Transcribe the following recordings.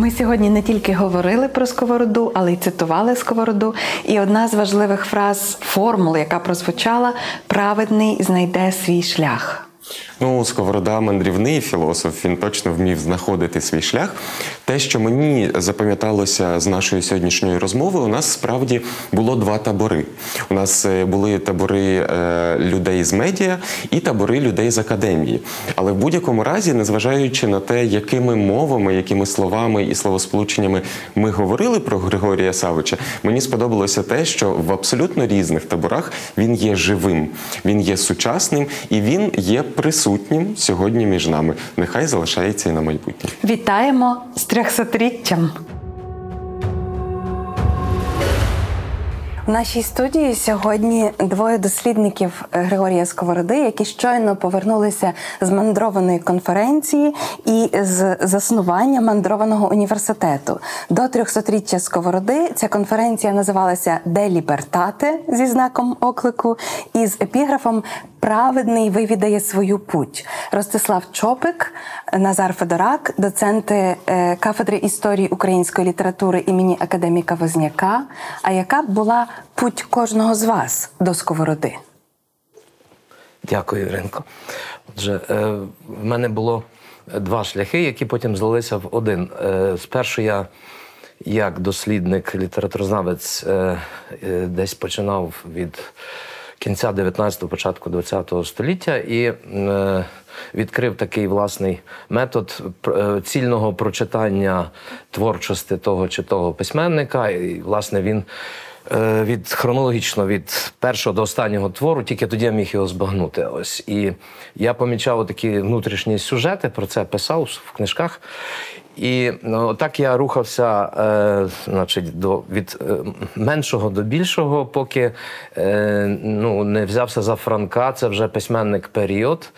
Ми сьогодні не тільки говорили про сковороду, але й цитували сковороду. І одна з важливих фраз формул, яка прозвучала праведний знайде свій шлях. Ну, Сковорода мандрівний філософ, він точно вмів знаходити свій шлях. Те, що мені запам'яталося з нашої сьогоднішньої розмови, у нас справді було два табори. У нас е, були табори е, людей з медіа і табори людей з академії. Але в будь-якому разі, незважаючи на те, якими мовами, якими словами і словосполученнями ми говорили про Григорія Савича, мені сподобалося те, що в абсолютно різних таборах він є живим, він є сучасним і він є присутнім сьогодні між нами. Нехай залишається і на майбутнє. Вітаємо з трьохсотріччям! В нашій студії сьогодні двоє дослідників Григорія Сковороди, які щойно повернулися з мандрованої конференції і з заснування мандрованого університету. До 300-річчя Сковороди ця конференція називалася Де лібертате зі знаком оклику і з епіграфом Праведний вивідає свою путь. Ростислав Чопик, Назар Федорак, доценти е, кафедри історії української літератури імені академіка Возняка. А яка була путь кожного з вас до сковороди? Дякую, Іринко. Отже, е, в мене було два шляхи, які потім злилися в один. Е, Спершу я, як дослідник, літературознавець, е, десь починав від кінця 19-го, початку 20-го століття і відкрив такий власний метод цільного прочитання творчості того чи того письменника. І, власне, він від хронологічно від першого до останнього твору, тільки тоді я міг його збагнути. Ось і я помічав такі внутрішні сюжети, про це писав в книжках. І ну, так я рухався е, значить, до, від е, меншого до більшого, поки е, ну, не взявся за Франка, це вже письменник період.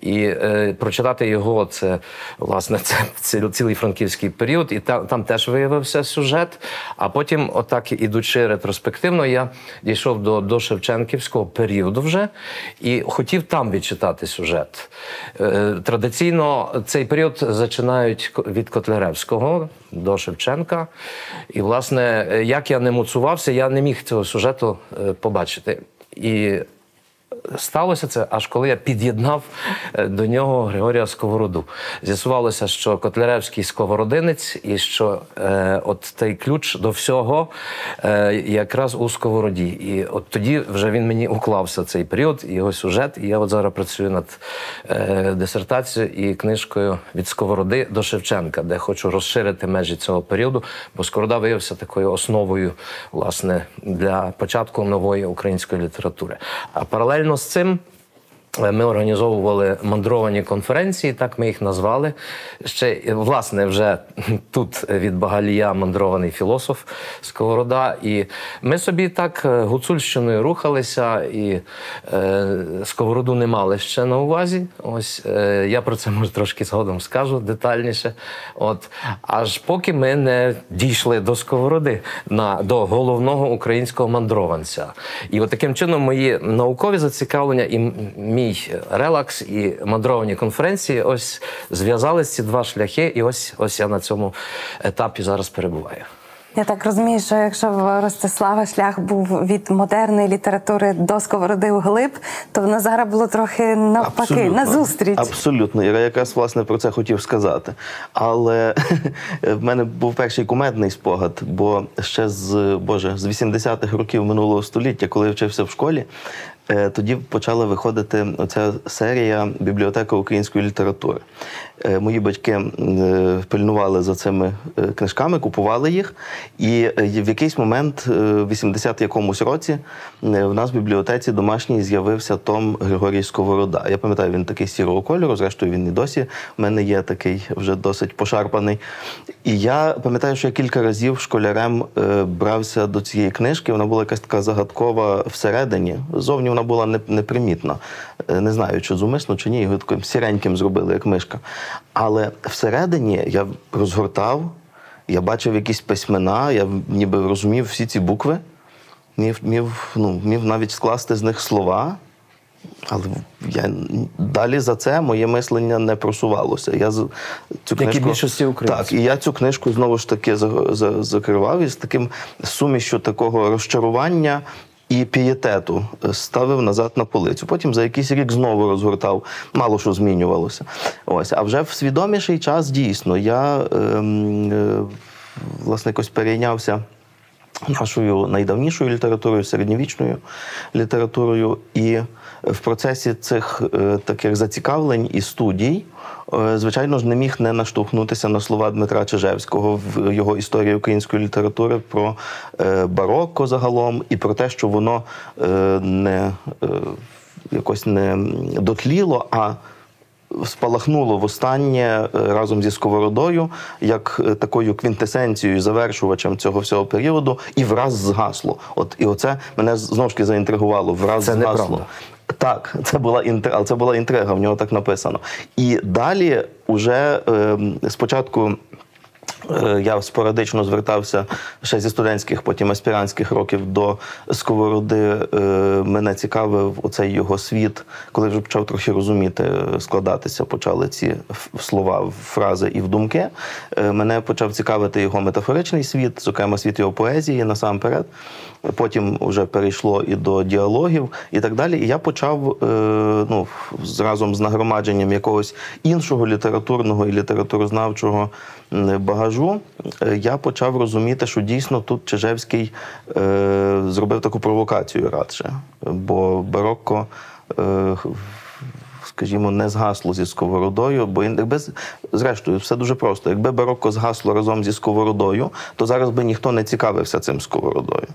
І е, прочитати його це власне це, це цілий франківський період, і там, там теж виявився сюжет. А потім, отак ідучи ретроспективно, я дійшов до, до Шевченківського періоду вже і хотів там відчитати сюжет. Е, традиційно цей період зачинають від Котляревського до Шевченка. І, власне, е, як я не муцувався, я не міг цього сюжету е, побачити. І Сталося це аж коли я під'єднав е, до нього Григорія Сковороду. З'ясувалося, що Котляревський сковородинець, і що е, от той ключ до всього е, якраз у сковороді. І от тоді вже він мені уклався цей період, його сюжет. І я от зараз працюю над е, дисертацією і книжкою від Сковороди до Шевченка, де хочу розширити межі цього періоду, бо Сковорода виявився такою основою власне для початку нової української літератури. А паралельно з цим. Е, Ми організовували мандровані конференції, так ми їх назвали. Ще е, власне вже тут від Багалія мандрований філософ Сковорода. І ми собі так е, гуцульщиною рухалися, і е, сковороду не мали ще на увазі. Ось е, я про це може трошки згодом скажу детальніше. От аж поки ми не дійшли до сковороди на до головного українського мандрованця. І от таким чином мої наукові зацікавлення і м- мій релакс, і мандровані конференції ось зв'язались ці два шляхи, і ось ось я на цьому етапі зараз перебуваю. Я так розумію, що якщо в Ростислава шлях був від модерної літератури до сковороди у глиб, то в Назара було трохи навпаки, на зустріч. Абсолютно. Я якраз власне про це хотів сказати. Але в мене був перший кумедний спогад, бо ще з Боже, з 80-х років минулого століття, коли я вчився в школі, тоді почала виходити оця серія бібліотека української літератури. Е, Мої батьки е, пильнували за цими е, книжками, купували їх. І в якийсь момент, в 80 якомусь році, в нас в бібліотеці домашній з'явився Том Григорій Сковорода. Я пам'ятаю, він такий сірого кольору, зрештою він і досі в мене є такий вже досить пошарпаний. І я пам'ятаю, що я кілька разів школярем брався до цієї книжки. Вона була якась така загадкова всередині. Зовні вона була непримітна. Е, Не знаю, чи зумисно, чи ні. Його таким сіреньким зробили, як мишка. Але всередині я розгортав, я бачив якісь письмена, я ніби розумів всі ці букви, міг, міг, ну, міг навіть скласти з них слова. Але я далі за це моє мислення не просувалося. Я цю Як і більшості українців. Так, і я цю книжку знову ж таки за- за- закривав із таким сумішю такого розчарування і пієтету е, ставив назад на полицю. Потім за якийсь рік знову розгортав, мало що змінювалося. Ось, а вже в свідоміший час дійсно я ем, е, власне якось перейнявся нашою найдавнішою літературою, середньовічною літературою. І в процесі цих е, таких зацікавлень і студій, е, звичайно ж, не міг не наштовхнутися на слова Дмитра Чижевського в його історії української літератури про е, барокко загалом і про те, що воно не якось не дотліло, а спалахнуло востаннє разом зі сковородою, як такою квінтесенцією, завершувачем цього всього періоду, і враз згасло. От і оце мене знову ж таки заінтригувало. Враз Це згасло. неправда. Так, це була інтрига, це була інтрига, в нього так написано. І далі, уже е, спочатку. Е, Я спорадично звертався ще зі студентських, потім аспірантських років до сковороди. Е, Мене цікавив оцей його світ, коли вже почав трохи розуміти, е, складатися, почали ці слова, фрази і в думки. Мене почав цікавити його метафоричний світ, зокрема світ його поезії насамперед. Потім вже перейшло і до діалогів, і так далі. І я почав ну, разом з нагромадженням якогось іншого літературного і літературознавчого багажу, е, я почав розуміти, що дійсно тут Чижевський е, зробив таку провокацію радше. Бо барокко. Е, Скажімо, не згасло зі сковородою, бо якби зрештою все дуже просто. Якби барокко згасло разом зі сковородою, то зараз би ніхто не цікавився цим сковородою.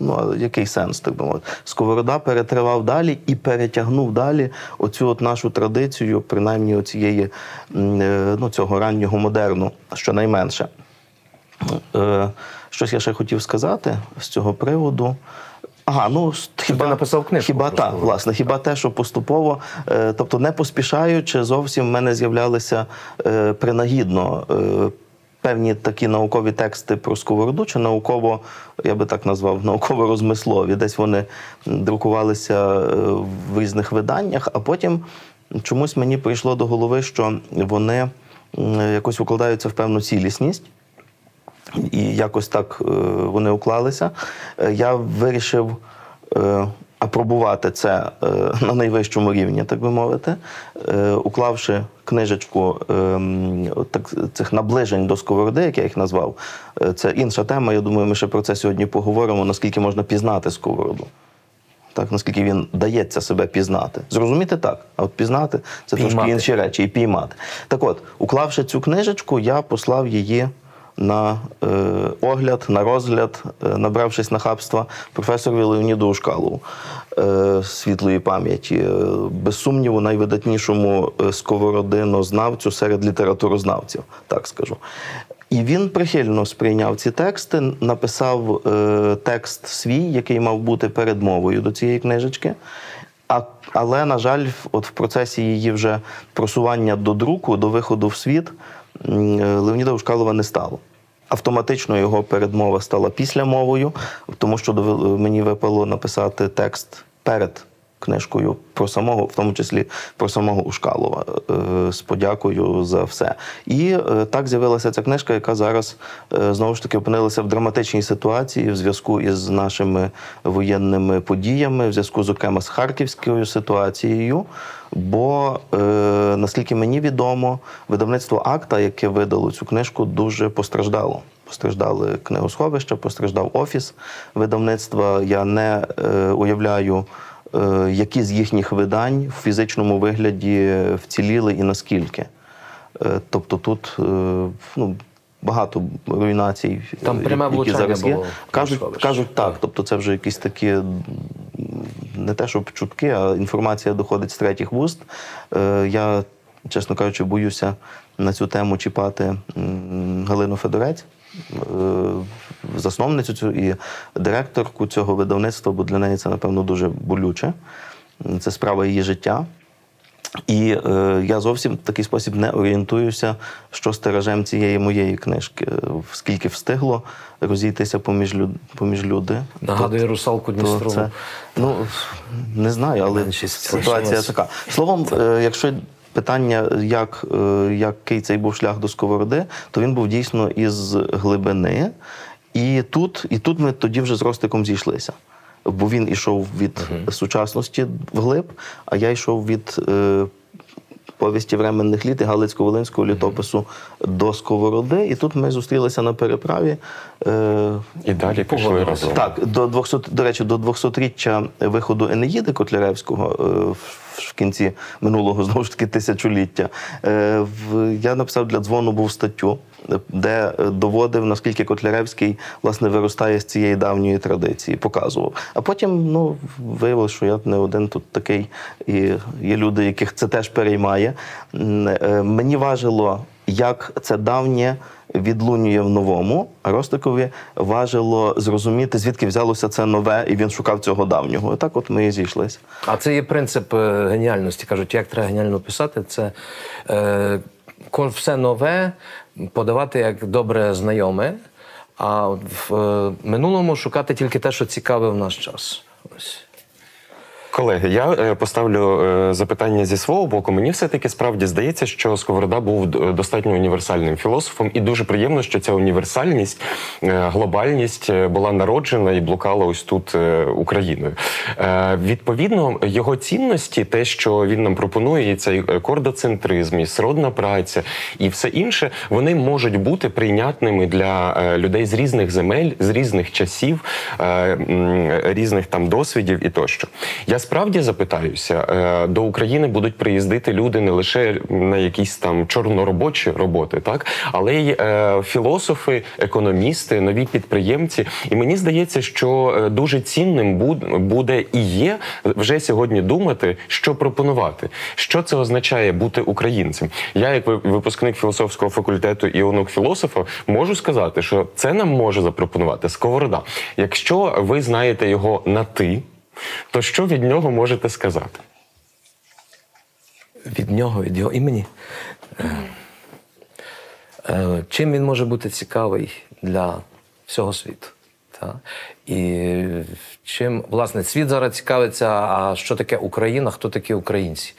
Ну, а який сенс, так би мовити? Сковорода перетривав далі і перетягнув далі оцю от нашу традицію, принаймні оцієї, е, ну, цього раннього модерну, щонайменше. Е, Щось я ще хотів сказати з цього приводу. Ага, ну хіба написав книжку Хіба так, власне, хіба те, що поступово, е, тобто не поспішаючи, зовсім в мене з'являлися принагідно. Певні такі наукові тексти про сковороду, чи науково, я би так назвав, науково-розмислові. Десь вони друкувалися е, в різних виданнях, а потім чомусь мені прийшло до голови, що вони якось укладаються в певну цілісність. І якось так е, вони уклалися. Е, Я вирішив апробувати це е, на найвищому рівні, так би мовити, е, уклавши книжечку е, так, цих наближень до сковороди, як я їх назвав. Е, Це інша тема. Я думаю, ми ще про це сьогодні поговоримо, наскільки можна пізнати сковороду. Так, наскільки він дається себе пізнати. Зрозуміти так, а от пізнати це трошки інші речі, і піймати. Так от, уклавши цю книжечку, я послав її на е, огляд, на розгляд, е, набравшись нахабства професорові Леоніду Ушкалову е, світлої пам'яті. Без сумніву, найвидатнішому сковородинознавцю серед літературознавців, так скажу. І він прихильно сприйняв ці тексти, написав е, текст свій, який мав бути передмовою до цієї книжечки. А, але, на жаль, от в процесі її вже просування до друку, до виходу в світ, Леоніда Ушкалова не стало. Автоматично його передмова стала післямовою, тому що мені випало написати текст перед книжкою про самого, в тому числі про самого Ушкалова, е, з подякою за все. І е, так з'явилася ця книжка, яка зараз е, знову ж таки опинилася в драматичній ситуації в зв'язку із нашими воєнними подіями, в зв'язку, зокрема, з харківською ситуацією. Бо, е, наскільки мені відомо, видавництво Акта, яке видало цю книжку, дуже постраждало. Постраждали книгосховища, постраждав офіс видавництва. Я не е, уявляю які з їхніх видань в фізичному вигляді вціліли і наскільки. Е, Тобто тут е, ну, багато руйнацій, Там е, пряме які зараз є. було Кажуть, кажуть так. Тобто це вже якісь такі не те, щоб чутки, а інформація доходить з третіх вуст. Е, Я, чесно кажучи, боюся на цю тему чіпати Галину Федорець, е, засновницю цю і директорку цього видавництва, бо для неї це, напевно, дуже болюче. Це справа її життя. І е, я зовсім в такий спосіб не орієнтуюся, що з тиражем цієї моєї книжки, е, скільки встигло розійтися поміж, люд, поміж люди. Нагадує русалку Дністрову. це, ну, не знаю, але Меншість ситуація така. Словом, е, якщо питання, як, е, який цей був шлях до сковороди, то він був дійсно із глибини. І тут, і тут ми тоді вже з Ростиком зійшлися. Бо він ішов від сучасності вглиб, а я йшов від е, повісті временних літ і Галицько-Волинського літопису до Сковороди. І тут ми зустрілися на переправі. Е, І далі пішли разом. так, до 200, до речі, до 200-річчя виходу Енеїди Котляревського е, в- в кінці минулого знову ж таки тисячоліття. е, в- Я написав для дзвону був статтю, де доводив, наскільки Котляревський власне виростає з цієї давньої традиції, показував. А потім ну, виявилося, що я не один тут такий, і є люди, яких це теж переймає. Е, Мені важило, як це давнє відлунює в новому, Ростикові важило зрозуміти, звідки взялося це нове, і він шукав цього давнього. Так от ми і зійшлися. А це є принцип е, геніальності. Кажуть, як треба геніально писати, це е, все нове подавати як добре знайоме, а в е, минулому шукати тільки те, що цікаве в наш час. Ось. Колеги, я е, поставлю е, запитання зі свого боку. Мені все-таки справді здається, що Сковорода був достатньо універсальним філософом, і дуже приємно, що ця універсальність, е, глобальність була народжена і блукала ось тут Україною. Відповідно, його цінності, те, що він нам пропонує, і цей кордоцентризм, і сродна праця, і все інше, вони можуть бути прийнятними для людей з різних земель, з різних часів, різних там досвідів і тощо. Я справді запитаюся, е, до України будуть приїздити люди не лише на якісь там чорноробочі роботи, так але й е, філософи, економісти, нові підприємці. І мені здається, що е, дуже цінним буде і є вже сьогодні думати, що пропонувати. Що це означає бути українцем? Я, як ви- випускник філософського факультету і онук філософа, можу сказати, що це нам може запропонувати сковорода. Якщо ви знаєте його на ти, то що від нього можете сказати? від нього, від його імені. Е, е, Чим він може бути цікавий для всього світу? Та? І чим, власне, світ зараз цікавиться, а що таке Україна, хто такі українці?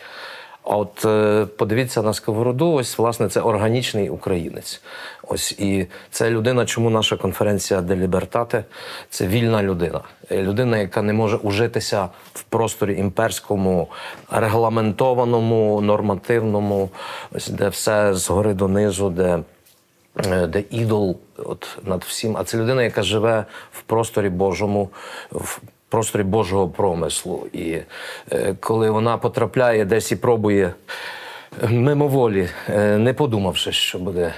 От е, подивіться на сковороду, ось власне це органічний українець. Ось і це людина, чому наша конференція де Лібертате це вільна людина. Е, Людина, яка не може ужитися в просторі імперському, регламентованому, нормативному, ось де все згори донизу, де е, де ідол от над всім. А це людина, яка живе в просторі Божому, в просторі Божого промислу. І е, коли вона потрапляє десь і пробує мимоволі, е, не подумавши, що буде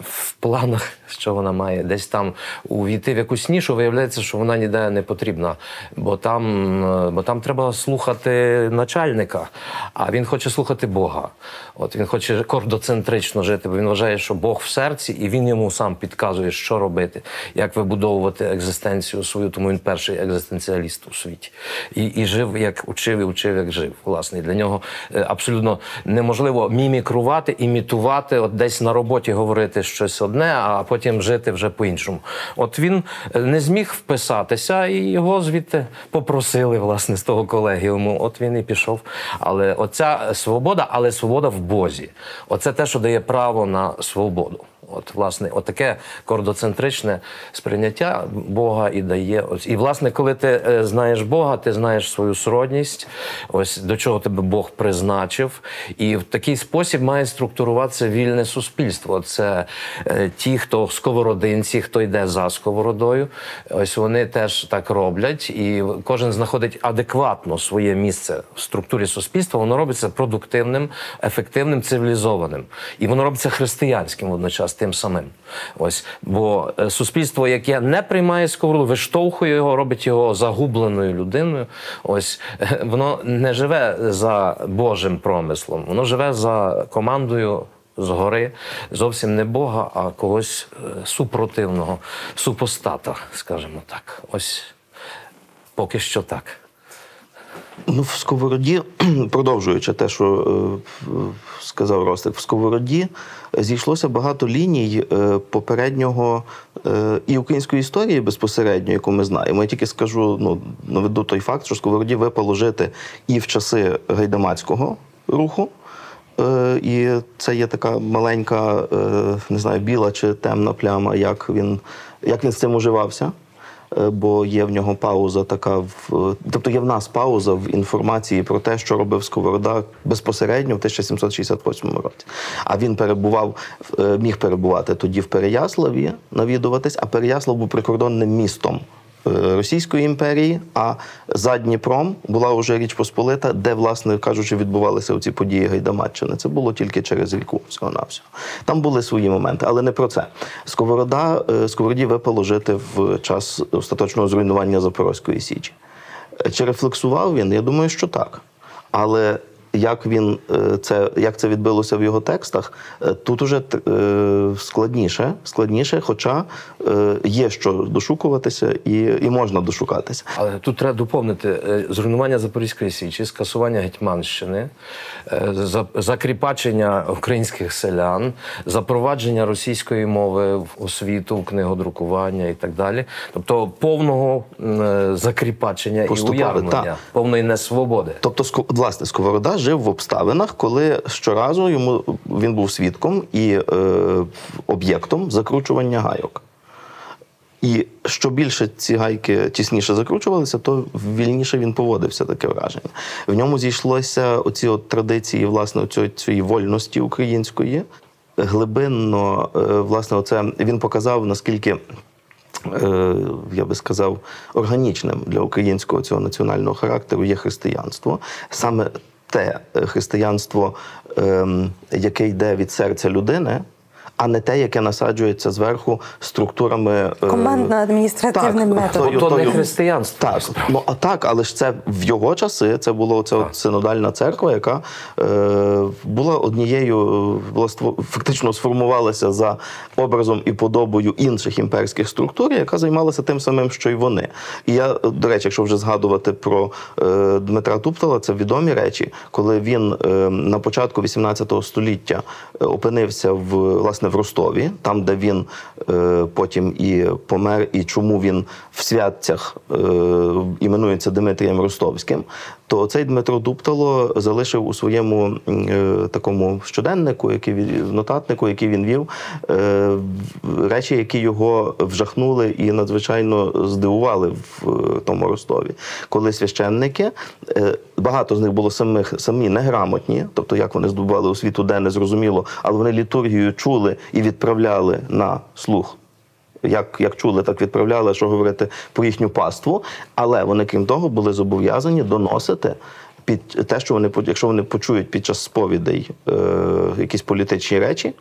в планах, що вона має десь там увійти в якусь нішу, виявляється, що вона ніде не потрібна, бо там, е, бо там треба слухати начальника, а він хоче слухати Бога. От він хоче кордоцентрично жити, бо він вважає, що Бог в серці, і він йому сам підказує, що робити, як вибудовувати екзистенцію свою. Тому він перший екзистенціаліст у світі. І, і жив, як учив, і учив, як жив. Власне, для нього е, абсолютно неможливо мімікрувати, імітувати, от десь на роботі говорити щось одне, а потім жити вже по-іншому. От він е, не зміг вписатися, і його звідти попросили власне з того колегіуму. От він і пішов. Але оця свобода, але свобода в Бозі. Оце те, що дає право на свободу. От, власне, отаке кордоцентричне сприйняття Бога і дає. Ось. І, власне, коли ти е, знаєш Бога, ти знаєш свою сродність, ось до чого тебе Бог призначив. І в такий спосіб має структуруватися вільне суспільство. Це е, ті, хто сковородинці, хто йде за сковородою. Ось вони теж так роблять, і кожен знаходить адекватно своє місце в структурі суспільства. Воно робиться продуктивним, ефективним, цивілізованим. І воно робиться християнським водночас тим самим. Ось, бо е, суспільство, яке не приймає сковороду, виштовхує його, робить його загубленою людиною. Ось воно не живе за Божим промислом, воно живе за командою. Згори зовсім не Бога, а когось е, супротивного, супостата, скажімо так. Ось поки що так. Ну, в сковороді, продовжуючи те, що е, сказав Ростик, в сковороді зійшлося багато ліній е, попереднього е, і української історії безпосередньо, яку ми знаємо. Я тільки скажу, ну наведу той факт, що сковороді випало жити і в часи гайдамацького руху. Е, І це є така маленька, не знаю, біла чи темна пляма, як він, як він з цим уживався. Е, Бо є в нього пауза така в тобто є в нас пауза в інформації про те, що робив Сковорода безпосередньо в 1768 році. А він перебував, е, міг перебувати тоді в Переяславі, навідуватись, а Переяслав був прикордонним містом. Е, Російської імперії, а за Дніпром була вже Річ Посполита, де, власне кажучи, відбувалися ці події Гайдамаччини. Це було тільки через ріку всього навсього Там були свої моменти, але не про це. Сковорода, е, Сковороді випало жити в час остаточного зруйнування Запорозької Січі. Е, Чи рефлексував він? Я думаю, що так. Але як він е, це як це відбилося в його текстах, е, тут уже е, складніше, складніше, хоча є що дошукуватися і, і можна дошукатися. Але тут треба доповнити зруйнування Запорізької січі, скасування Гетьманщини, за- закріпачення українських селян, запровадження російської мови в освіту, в книгодрукування і так далі. Тобто повного закріпачення і Поступово, уявлення, так. повної несвободи. Тобто, власне, Сковорода жив в обставинах, коли щоразу йому він був свідком і е, об'єктом закручування гайок. І що більше ці гайки тісніше закручувалися, то вільніше він поводився, таке враження. В ньому зійшлося оці от традиції, власне, оцієї цієї вольності української. Глибинно, е, власне, оце він показав, наскільки е, я би сказав, органічним для українського цього національного характеру є християнство. Саме те е, християнство, ем, яке йде від серця людини. А не те, яке насаджується зверху структурами е, Командно-адміністративним методом. Тобто не християнство, Так, ну а так, але ж це в його часи. Це була оця от синодальна церква, яка е, була однією, е, була фактично сформувалася за образом і подобою інших імперських структур, яка займалася тим самим, що й вони. І я, е, до речі, якщо вже згадувати про е, Дмитра Туптала, це відомі речі, коли він е, на початку 18 століття опинився в власне в Ростові, там, де він е, потім і помер, і чому він в святцях е, іменується Дмитрієм Ростовським, то цей Дмитро Дуптало залишив у своєму е, такому щоденнику, який нотатнику, який він вів, е, речі, які його вжахнули і надзвичайно здивували в е, тому Ростові. Коли священники, багато з них було самих самі неграмотні, тобто як вони здобували освіту, де не зрозуміло, але вони літургію чули і відправляли на слух як, як чули, так відправляли, що говорити про їхню паству. Але вони, крім того, були зобов'язані доносити під те, що вони якщо вони почують під час сповідей е, якісь політичні речі.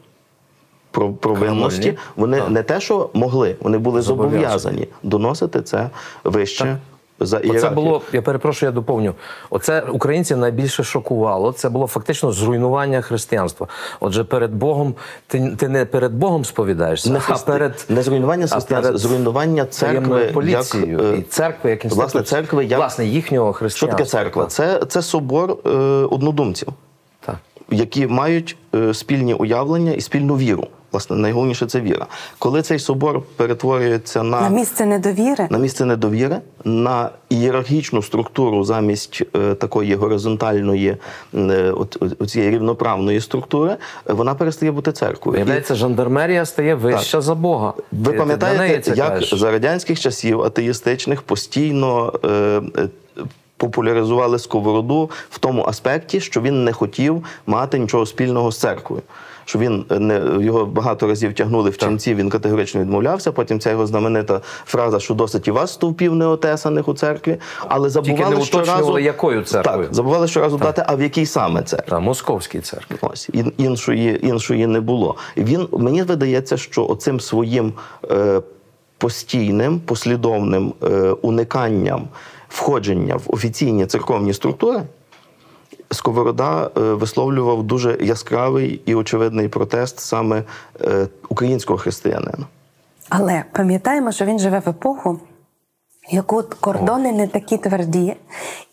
Про провинності вони Так. не те, що могли, вони були Зобов'язані. зобов'язані доносити це вище за Оце ієрархію. було, я перепрошую, я доповню. Оце українців найбільше шокувало. Це було фактично зруйнування християнства. Отже, перед Богом ти, ти не перед Богом сповідаєшся, не, а перед не зруйнування а християнства, перед зруйнування церкви поліцією як, е, і церкви як власне церкви як власне їхнього що таке церква? Це, це собор е, однодумців. Так. які мають е, спільні уявлення і спільну віру. Власне, найголовніше це віра. Коли цей собор перетворюється на, На місце недовіри. на місце недовіри, на ієрархічну структуру замість е, такої горизонтальної, е, от, от, цієї рівноправної структури, вона перестає бути церквою. І жандармерія стає вища за Бога. ви Ти- пам'ятаєте, як кажеш? за радянських часів атеїстичних постійно е, е, популяризували сковороду в тому аспекті, що він не хотів мати нічого спільного з церквою. Що він е, не його багато разів тягнули в ченці, він категорично відмовлявся. Потім ця його знаменита фраза, що досить і вас стовпів неотесаних у церкві, але забували не щоразу якою церквою. Так, забували щоразу дати, а в якій саме церкві. Та, московській церкві. Ось ін- іншої, іншої не було. Він мені видається, що оцим своїм е, постійним, послідовним е, униканням входження в офіційні церковні структури. Сковорода е, висловлював дуже яскравий і очевидний протест саме е, українського християнина. Але пам'ятаємо, що він живе в епоху, яку кордони не такі тверді,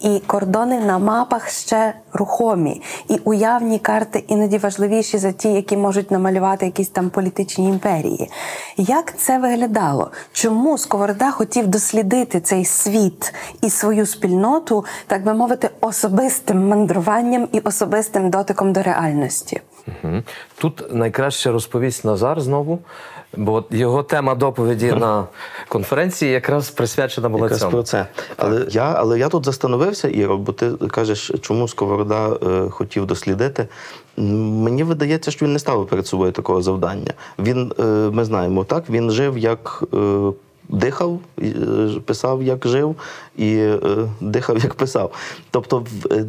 і кордони на мапах ще рухомі, і уявні карти іноді важливіші за ті, які можуть намалювати якісь там політичні імперії. Як це виглядало? Чому Сковорода хотів дослідити цей світ і свою спільноту, так би мовити, особистим мандруванням і особистим дотиком до реальності? Мгм. Тут найкраще розповість Назар знову, бо його тема доповіді на конференції якраз присвячена була Якраз цьому. про це. Але я, але я тут застановився, Іро, бо ти кажеш, чому Сковорода е, хотів дослідити. Мені видається, що він не ставив перед собою такого завдання. Він, е, ми знаємо, так, він жив як. Е, Дихав, е, писав, як жив, і е, дихав, як писав. Тобто е,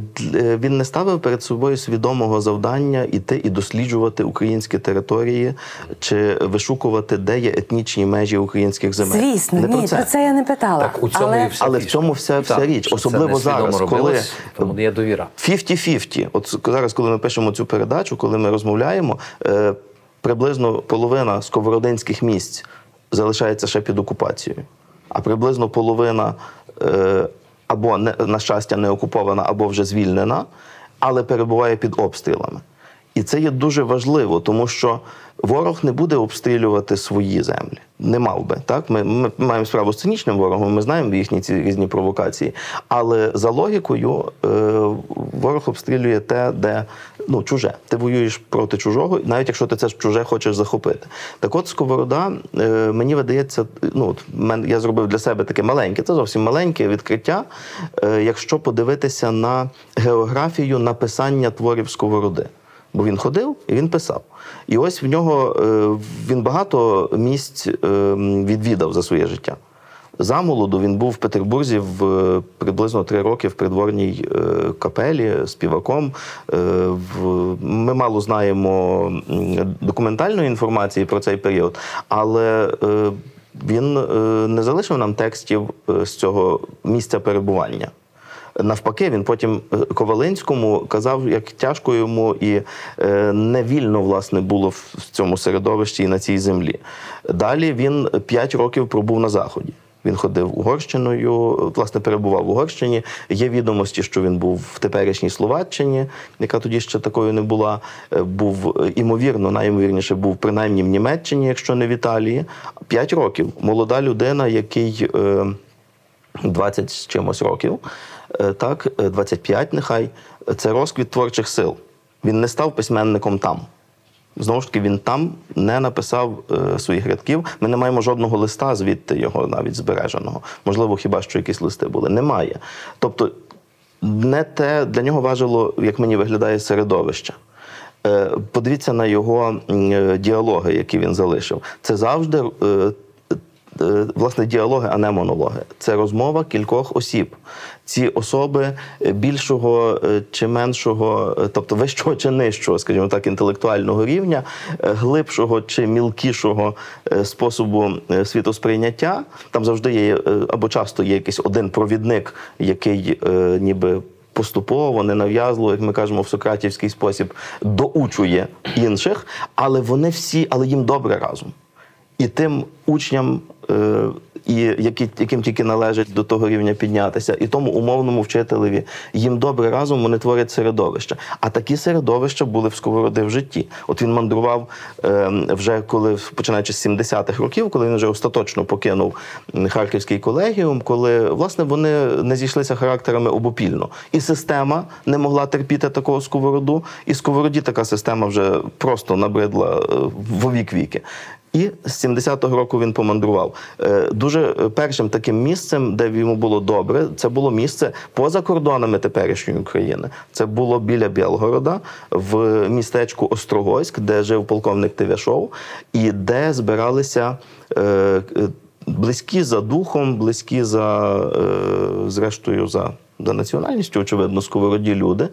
він не ставив перед собою свідомого завдання іти і досліджувати українські території чи вишукувати, де є етнічні межі українських земель. Звісно, Не ні, про це я не питала. Так, у цьому але... і вся Але в цьому вся- вся Так, річ. це Особливо зараз, робилось, коли- тому є довіра. 50-50. От зараз, коли ми пишемо цю передачу, коли ми розмовляємо, приблизно половина сковородинських місць залишається ще під окупацією, а приблизно половина е, або не, на щастя не окупована, або вже звільнена, але перебуває під обстрілами. І це є дуже важливо, тому що ворог не буде обстрілювати свої землі. Не мав би. Так? Ми, ми маємо справу з цинічним ворогом, ми знаємо їхні ці різні провокації. Але за логікою е, ворог обстрілює те, де ну, чуже. Ти воюєш проти чужого, навіть якщо ти це чуже хочеш захопити. Так от Сковорода, е, мені видається, ну, от мен- я зробив для себе таке маленьке, це зовсім маленьке відкриття. Е, якщо подивитися на географію написання творів Сковороди. Бо він ходив і він писав. І ось в нього е, він багато місць е, відвідав за своє життя. Замолоду він був в Петербурзі в е, приблизно три роки в придворній капелі співаком. Ми мало знаємо документальної інформації про цей період, але він не залишив нам текстів з цього місця перебування. Навпаки, він потім е, Ковалинському казав, як тяжко йому і е, невільно власне було в цьому середовищі і на цій землі. Далі він п'ять років пробув на заході. Він ходив Угорщиною, власне, перебував в Угорщині. Є відомості, що він був в теперішній Словаччині, яка тоді ще такою не була. Е, Був імовірно, найімовірніше був принаймні в Німеччині, якщо не в Італії. П'ять років. Молода людина, який. е, 20 з чимось років, так, е, 25 нехай, це розквіт творчих сил. Він не став письменником там. Знову ж таки, він там не написав е, своїх рядків. Ми не маємо жодного листа, звідти його навіть збереженого. Можливо, хіба що якісь листи були. Немає. Тобто, не те для нього важило, як мені виглядає середовище. Е, подивіться на його е, діалоги, які він залишив. Це завжди. Е, е, Власне, діалоги, а не монологи. Це розмова кількох осіб. Ці особи е, більшого е, чи меншого, е, тобто вищого чи нижчого, скажімо так, інтелектуального рівня, глибшого чи мілкішого способу світосприйняття. Там завжди є або часто є якийсь один провідник, який ніби. Поступово, ненав'язливо, як ми кажемо в сократівський спосіб, доучує інших, але вони всі, але їм добре разом. І тим учням, і які, яким тільки належить до того рівня піднятися, і тому умовному вчителеві їм добре разом вони творять середовище. А такі середовища були в сковороди в житті. От він мандрував е, вже коли починаючи з 70-х років, коли він вже остаточно покинув Харківський колегіум, коли власне вони не зійшлися характерами обопільно. І система не могла терпіти такого сковороду, і сковороді така система вже просто набридла е, в віки. І з 70-го року він помандрував. Е, Дуже е, першим таким місцем, де йому було добре, це було місце поза кордонами теперішньої України. Це було біля Білгорода, в містечку Острогойськ, де жив полковник Тивяшов, і де збиралися. е, Близькі за духом, близькі за зрештою за, за національністю, очевидно, сковороді люди.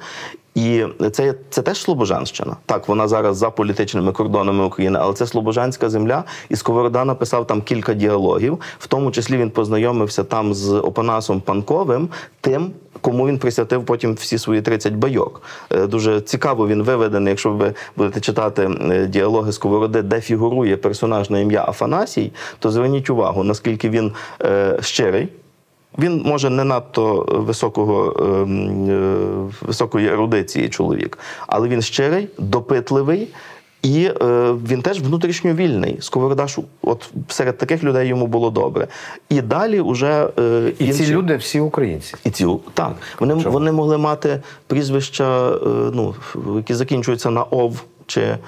І це, це теж Слобожанщина. Так, вона зараз за політичними кордонами України, але це Слобожанська земля. І Сковорода написав там кілька діалогів. В тому числі він познайомився там з Опанасом Панковим, тим, кому він присвятив потім всі свої 30 байок. Е, Дуже цікаво він виведений, якщо ви будете читати е, діалоги Сковороди, де фігурує персонаж на ім'я Афанасій, то зверніть увагу, наскільки він е, щирий. Він може не надто високого, ем, е, високої ерудиції чоловік, але він щирий, допитливий. І е, він теж внутрішньо вільний. Сковорода от серед таких людей йому було добре. І далі уже е, І ці люди всі українці. і ці так вони, вони могли мати прізвища, е, ну які закінчуються на ов. Чи,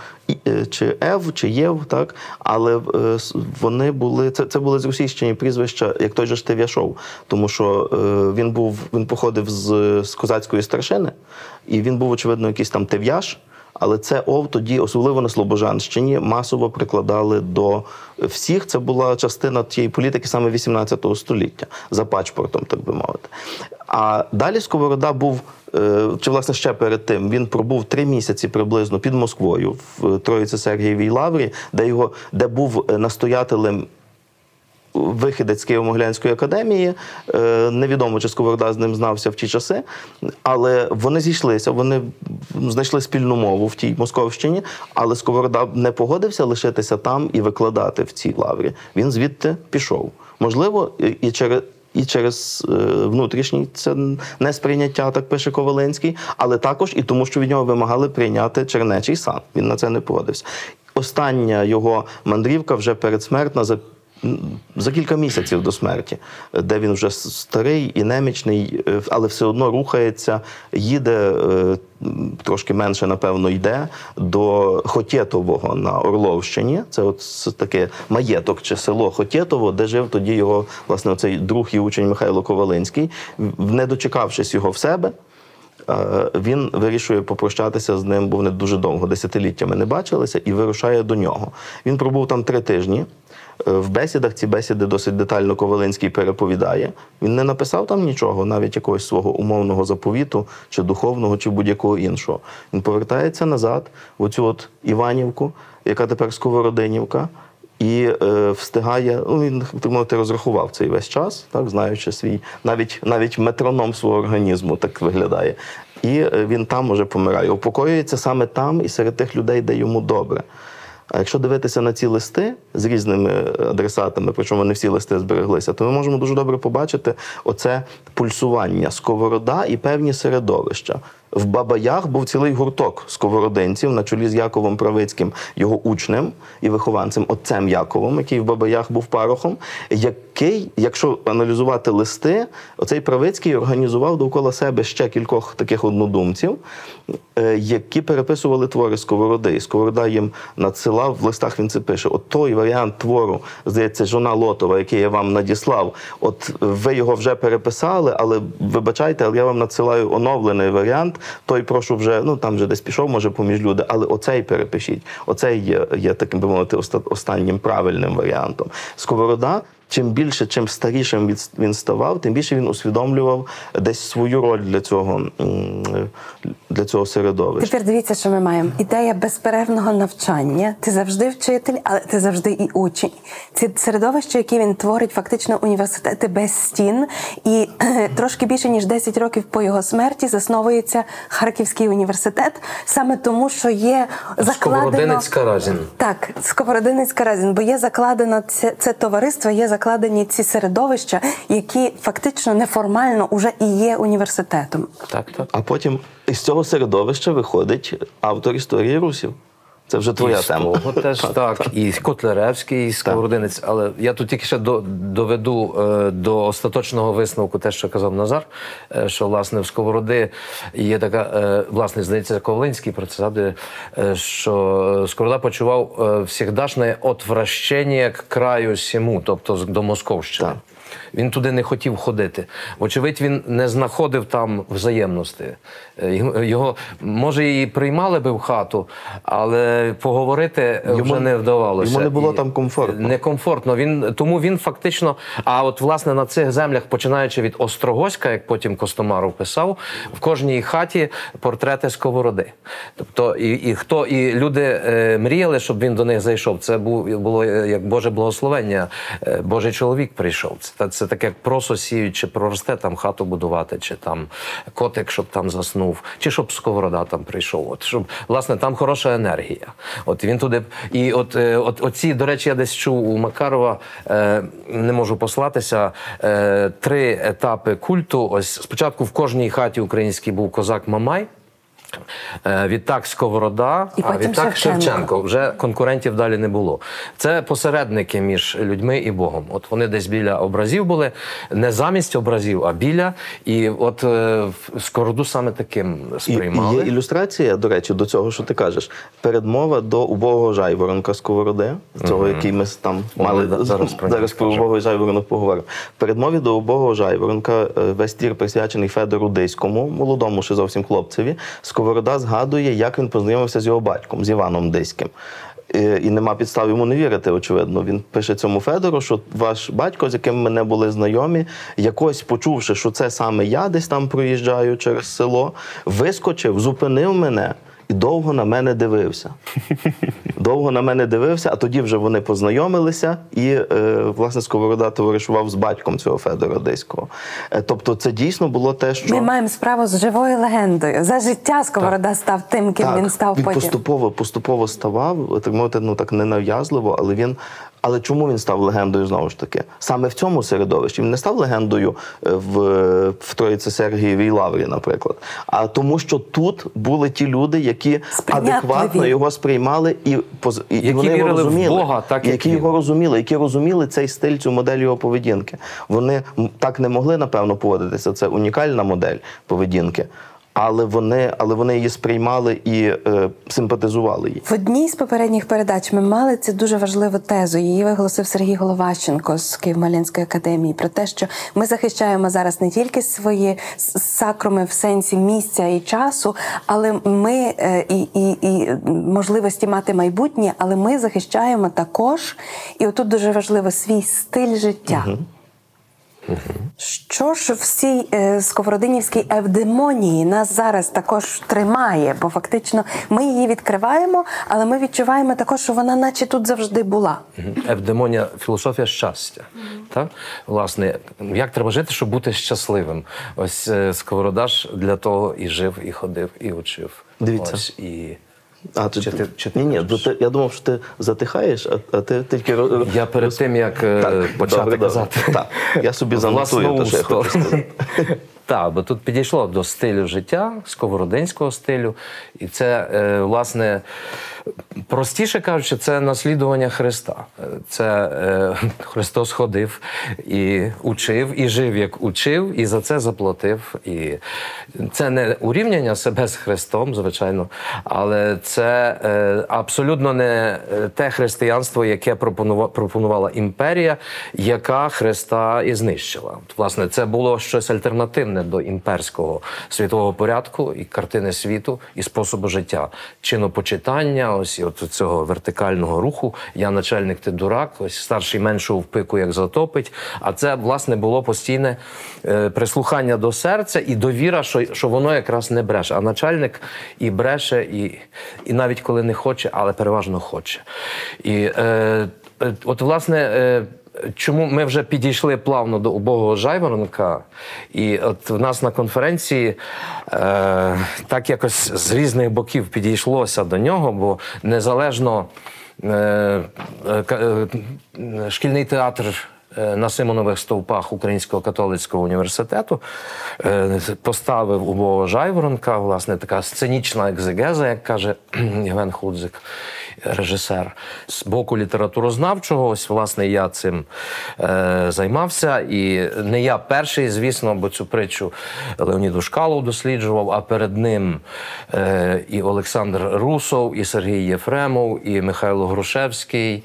е, чи Ев, чи Єв, так але е, вони були це, це були зросійщені прізвища, як той же ж Тев'яшов, тому що е, він був він походив з, з козацької старшини, і він був очевидно якийсь там тев'яш. Але це ов тоді, особливо на Слобожанщині, масово прикладали до всіх. Це була частина тієї політики саме 18 століття за пачпортом, так би мовити. А далі Сковорода був, е, чи власне ще перед тим, він пробув три місяці приблизно під Москвою в Троїці Сергієвій Лаврі, де його де був е, настоятелем вихідець Києво-Могилянської академії. Е, Невідомо, чи Сковорода з ним знався в ті часи, але вони зійшлися, вони знайшли спільну мову в тій Московщині, але Сковорода не погодився лишитися там і викладати в цій лаврі. Він звідти пішов. Можливо, і- через. І через е, внутрішній це несприйняття, так пише Коваленський, але також і тому, що від нього вимагали прийняти чернечий сан. Він на це не погодився. Остання його мандрівка вже передсмертна за за кілька місяців до смерті, де він вже старий і немічний, е, але все одно рухається, їде е, трошки менше, напевно, йде до Хотєтового на Орловщині. Це от таке маєток чи село Хотєтово, де жив тоді його власне цей друг і учень Михайло Ковалинський. Не дочекавшись його в себе. е, Він вирішує попрощатися з ним, бо вони дуже довго, десятиліттями не бачилися, і вирушає до нього. Він пробув там три тижні. Е, В бесідах ці бесіди досить детально Ковалинський переповідає. Він не написав там нічого, навіть якогось свого умовного заповіту, чи духовного, чи будь-якого іншого. Він повертається назад, в оцю от Іванівку, яка тепер Сковородинівка, і е, встигає. Ну він мовити розрахував цей весь час, так знаючи свій, навіть навіть метроном свого організму так виглядає. І е, він там уже помирає. Упокоюється саме там і серед тих людей, де йому добре. А якщо дивитися на ці листи з різними адресатами, причому не всі листи збереглися, то ми можемо дуже добре побачити оце пульсування сковорода і певні середовища. В Бабаях був цілий гурток сковородинців на чолі з Яковом Правицьким, його учнем і вихованцем, отцем Яковом, який в Бабаях був парохом, який, якщо аналізувати листи, оцей Правицький організував довкола себе ще кількох таких однодумців, е, які переписували твори Сковороди. І Сковорода їм надсилав в листах. Він це пише: от той варіант твору, здається, жона Лотова, який я вам надіслав. От ви його вже переписали, але вибачайте, але я вам надсилаю оновлений варіант. Той прошу вже, ну там вже десь пішов, може, поміж люди, але оцей перепишіть. Оцей є, є таким би мовити, останнім правильним варіантом. Сковорода. Чим більше, чим старішим він ставав, тим більше він усвідомлював десь свою роль для цього, для цього середовища. Тепер дивіться, що ми маємо. Ідея безперервного навчання. Ти завжди вчитель, але ти завжди і учень. Це середовище, яке він творить, фактично університети без стін. І трошки більше ніж 10 років по його смерті засновується Харківський університет, саме тому, що є закладено Сковородинець Каразін. так, Сковородинець Каразін, бо є закладено це, це товариство, є закладено закладені ці середовища, які фактично неформально уже і є університетом. Так, так. А потім із цього середовища виходить автор історії русів. Це вже твоя і тема. теж так, і Котляревський, і Сковородинець. Але я тут тільки ще до, доведу е, до остаточного висновку те, що казав Назар, е, що власне в Сковороди є така, е, власне, здається, Ковалинський про це згадує, е, що Сковорода почував е, всігдашне отвращення к краю сіму, тобто до Московщини. Так. Він туди не хотів ходити. Вочевидь, він не знаходив там взаємності. Е, Його, може і приймали би в хату, але поговорити Йому- вже не вдавалося. йому не було І- там комфортно. Некомфортно. Він тому він фактично. А от власне на цих землях, починаючи від Острогоська, як потім Костомаров писав, в кожній хаті портрети сковороди. Тобто, і, і хто і люди е, мріяли, щоб він до них зайшов. Це було е, як Боже благословення. Е, Божий чоловік прийшов. Це, це таке як просо сіють, чи проросте там хату будувати, чи там котик, щоб там заснув, чи щоб сковорода там прийшов. От щоб власне там хороша енергія. От він туди і от, е, от оці, до речі, я десь чув у Макарова, е, не можу послатися. Е, три етапи культу. Ось спочатку в кожній хаті українській був козак Мамай. Е, Відтак Сковорода, І а відтак Шевченко. Шевченко. Вже конкурентів далі не було. Це посередники між людьми і Богом. От вони десь біля образів були, не замість образів, а біля. І от е, Сковороду саме таким сприймали. і є ілюстрація, до речі, до цього, що ти кажеш. Передмова до убогого жайворонка Сковороди, цього, який ми там О, мали да, зараз про зараз про убогого жайворонок поговоримо. Передмові до убогого жайворонка е, весь твір присвячений Федору Диському, молодому ще зовсім хлопцеві. Сковорода згадує, як він познайомився з його батьком, з Іваном Диським. Е, І нема підстав йому не вірити, очевидно. Він пише цьому Федору, що ваш батько, з яким ми не були знайомі, якось почувши, що це саме я десь там проїжджаю через село, вискочив, зупинив мене і довго на мене дивився. Довго на мене дивився, а тоді вже вони познайомилися, і е, власне Сковорода товаришував з батьком цього Федора Диського. Е, тобто, це дійсно було те, що Ми маємо справу з живою легендою. За життя Сковорода став тим, ким він став він потім. поступово, поступово ставав, так мовити, ну так ненав'язливо, але він. Але чому він став легендою знову ж таки? Саме в цьому середовищі він не став легендою е, в, в Троїці Сергієвій Лаврі, наприклад. А тому, що тут були ті люди, які Сприйнятливі. адекватно його сприймали і, поз- і, і Які вони його вірили в розуміли. Бога, так, як які він. його розуміли, які розуміли цей стиль, цю модель його поведінки. Вони так не могли, напевно, поводитися. Це унікальна модель поведінки. Але вони, але вони її сприймали і е, симпатизували їй. В одній з попередніх передач ми мали цю дуже важливу тезу. Її виголосив Сергій Головащенко з Києво-Малянської академії про те, що ми захищаємо зараз не тільки свої сакруми в сенсі місця і часу, але ми е, і, і, і можливості мати майбутнє, але ми захищаємо також, і отут дуже важливо свій стиль життя. Що ж в цій е, сковородинівській евдемонії нас зараз також тримає, бо фактично ми її відкриваємо, але ми відчуваємо також, що вона, наче тут завжди була. Евдемонія філософія щастя. Так? Власне, як треба жити, щоб бути щасливим? Ось е, Сковорода ж для того і жив, і ходив, і учив. Дивіться. Ось, і... А ти, Чи ти- чи ти ні, ні, ти, я думав, що ти затихаєш, а, а ти тільки Я перед тим, як так, почати добре, добре. казати. Так, я собі занотую те, що я хочу сказати. Так, бо тут підійшло до стилю життя, сковородинського стилю. І це, е, власне, простіше кажучи, це наслідування Христа. Це е, Христос ходив і учив, і жив, як учив, і за це заплатив. І це не урівняння себе з Христом, звичайно, але це е, абсолютно не е, те християнство, яке пропонува- пропонувала імперія, яка Христа і знищила. Власне, це було щось альтернативне до імперського світового порядку і картини світу, і способу життя, чинопочитання, ось от цього вертикального руху. Я начальник, ти дурак, ось старший меншого в пику як затопить. А це власне було постійне е, прислухання до серця і довіра, що, що воно якраз не бреше. А начальник і бреше, і, і навіть коли не хоче, але переважно хоче. І е, е, от, власне. Е, Чому ми вже підійшли плавно до убогого жайворонка, і от в нас на конференції е, так якось з різних боків підійшлося до нього, бо незалежно е, е, шкільний театр е, на Симонових стовпах Українського католицького університету, е, поставив убого Жайворонка, власне, така сценічна екзегеза, як каже Євген Худзик, режисер. З боку літературознавчого, ось, власне, я цим е, займався. І не я перший, звісно, бо цю притчу Леонід Ушкалов досліджував, а перед ним е, і Олександр Русов, і Сергій Єфремов, і Михайло Грушевський.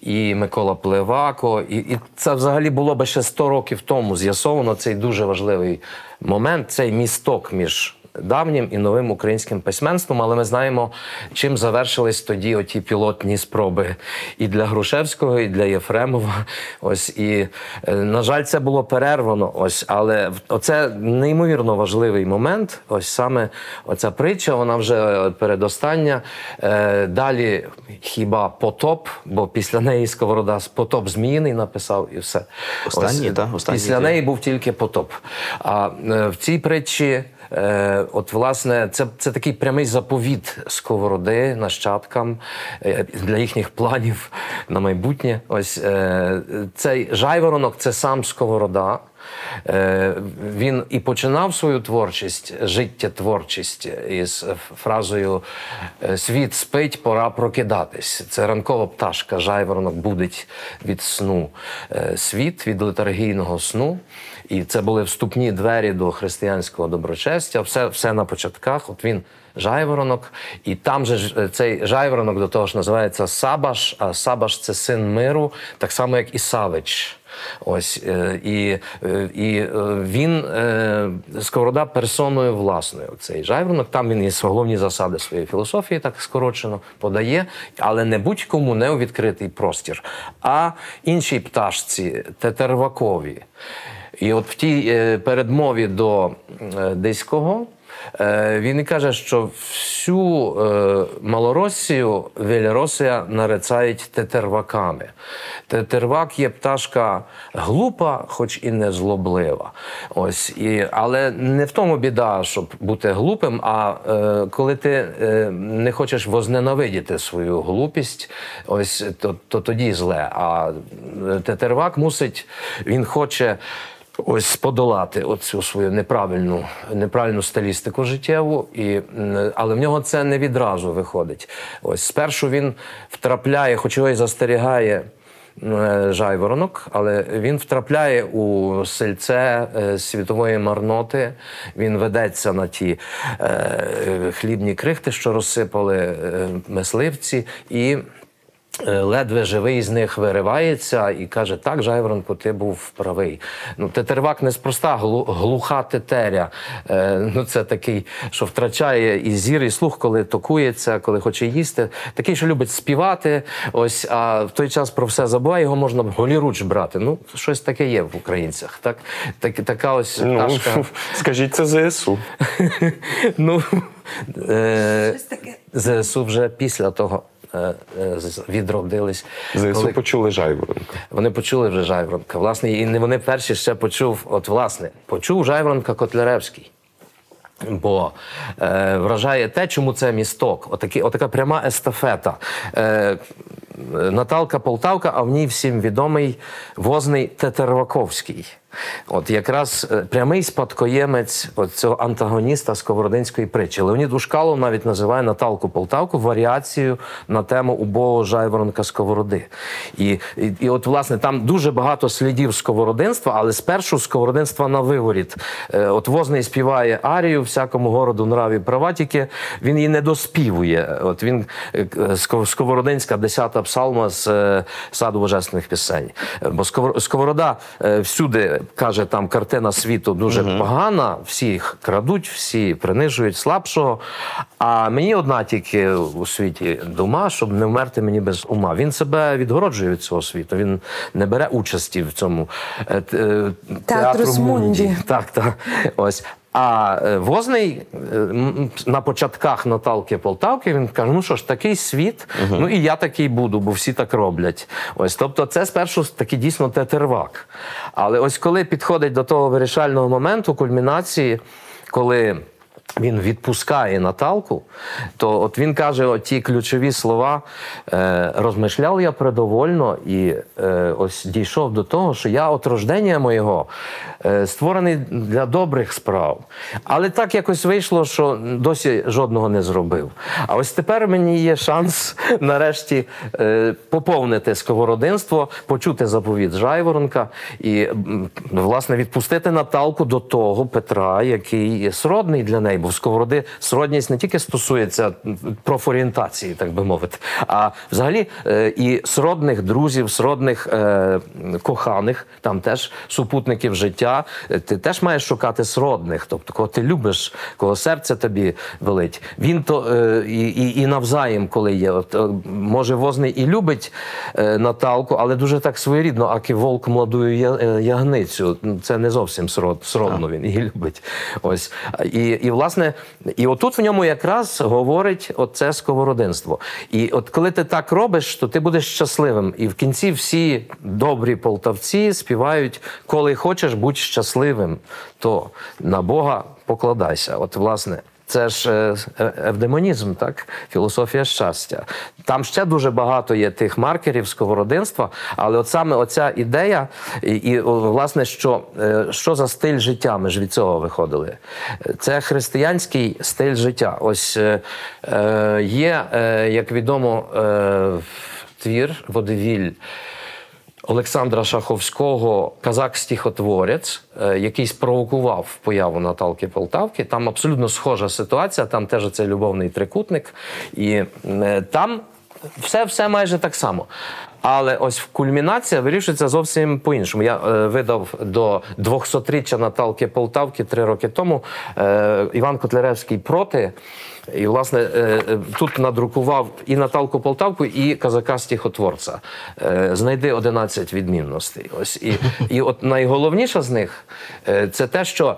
І Микола Плевако, і, і це взагалі було би ще 100 років тому з'ясовано цей дуже важливий момент, цей місток між давнім і новим українським письменством. Але ми знаємо, чим завершились тоді оті пілотні спроби і для Грушевського, і для Єфремова. Ось і е, на жаль, це було перервано. Ось, але оце неймовірно важливий момент. Ось саме оця притча, вона вже передостання. Е, Далі хіба потоп, бо після неї Сковорода потоп Зміїний написав і все. Останній, Ось, та, останній Після неї був тільки потоп. А е, в цій притчі, е, от власне, це, це такий прямий заповіт сковороди нащадкам е, для їхніх планів на майбутнє. Ось е, цей жайворонок це сам сковорода. Е, Він і починав свою творчість, життєтворчість із фразою е, Світ спить, пора прокидатись. Це ранкова пташка, жайворонок будить від сну світ, від летаргійного сну. І це були вступні двері до християнського доброчестя. Все, все на початках. От він жайворонок, і там же е, цей жайворонок до того ж називається Сабаш. А Сабаш це син миру, так само як і Савич. Ось е, і, е, і він сковорода персоною власною. Цей жайворонок. Там він і головні засади своєї філософії, так скорочено подає, але не будь-кому не у відкритий простір, а іншій пташці тетервакові. І от в тій е, передмові до е, Диського е, він і каже, що всю Малоросію Веліросія нарицають тетерваками. Тетервак є пташка глупа, хоч і не злоблива. Ось, і, але не в тому біда, щоб бути глупим, а е, коли ти е, не хочеш возненавидіти свою глупість, ось то, то тоді зле. А тетервак мусить, він хоче. Ось подолати оцю свою неправильну, неправильну стилістику життєву, і, але в нього це не відразу виходить. Ось спершу він втрапляє, хоч його і застерігає е, жайворонок, але він втрапляє у сельце е, світової марноти. Він ведеться на ті е, хлібні крихти, що розсипали мисливці, і ледве живий з них виривається і каже: так, Жайворонку, ти був правий. Ну, тетервак неспроста, глу- глуха тетеря. Е, ну, це такий, що втрачає і зір, і слух, коли токується, коли хоче їсти. Такий, що любить співати. Ось, а в той час про все забуває, його можна голіруч брати. Ну, щось таке є в українцях. Так, так, така ось Ну, пташка. скажіть це ЗСУ. ну, е, ЗСУ вже після того. Е, е, Відродились. ЗСУ Коли- почули жайворонка. вони почули вже Жайворонка. Власне, і не вони перші ще почув, от власне, почув Жайворонка Котляревський. Бо е, вражає те, чому це місток. Отакі, отака пряма естафета. Е, Наталка Полтавка, а в ній всім відомий возний Тетерваковський. От якраз е, прямий спадкоємець от цього антагоніста Сковородинської притчі. Леонід Ушкалов навіть називає Наталку Полтавку варіацією на тему убого жайворонка Сковороди. І, і, і от, власне, там дуже багато слідів сковородинства, але спершу сковородинства на виворіт. Е, От Возний співає арію всякому городу нраві праватіки. Він її не доспівує. От він е, сковородинська десята псалма з саду божественних пісень. Бо Сковор- сковорода всюди каже, там картина світу дуже погана, всі їх крадуть, всі принижують слабшого. А мені одна тільки у світі дума, щоб не вмерти мені без ума. Він себе відгороджує від цього світу. Він не бере участі в цьому театру т- е, Мунді. Так, так. Ось. А е, Возний е, на початках Наталки Полтавки він каже: ну що ж, такий світ, ну і я такий буду, бо всі так роблять. Ось, тобто, це спершу такий дійсно тетервак. Але ось коли підходить до того вирішального моменту, кульмінації, коли він відпускає Наталку, то от він каже оті ключові слова: е, розмишляв я предовольно і е, ось дійшов до того, що я от рождення моєго е, створений для добрих справ. Але так якось вийшло, що досі жодного не зробив. А ось тепер мені є шанс нарешті поповнити сковородинство, почути заповіт Жайворонка і власне відпустити Наталку до того Петра, який сродний для неї, бо в сковороди сродність не тільки стосується профорієнтації, так би мовити, а взагалі е, і сродних друзів, сродних е, коханих, там теж супутників життя. Е, Ти теж маєш шукати сродних, тобто кого ти любиш, кого серце тобі велить. Він то е, і, і, і навзаєм, коли є. От, може, возний і любить е, Наталку, але дуже так своєрідно, аки волк молодую я- е, ягницю. Це не зовсім срод, сродно він її любить. Ось. І, і власне, і отут в ньому якраз говорить оце сковородинство. І от коли ти так робиш, то ти будеш щасливим. І в кінці всі добрі полтавці співають, коли хочеш, будь щасливим, то на Бога покладайся. От, власне. Це ж е, е, евдемонізм, так? Філософія щастя. Там ще дуже багато є тих маркерів сковородинства, але от саме оця ідея, і, і власне, що, е, що за стиль життя ми ж від цього виходили. Це християнський стиль життя. Ось є, як відомо, твір Водевіль. Олександра Шаховського казак-стихотворець, е, який спровокував появу Наталки Полтавки. Там абсолютно схожа ситуація, там теж цей любовний трикутник. І е, там все, все майже так само. Але ось кульмінація вирішується зовсім по-іншому. Я е, видав до 200-річчя Наталки Полтавки три роки тому е, Іван Котляревський проти. І, власне, е, е, тут надрукував і Наталку Полтавку, і казака стихотворця. Е, Знайди 11 відмінностей. Ось і, і от найголовніша з них це те, що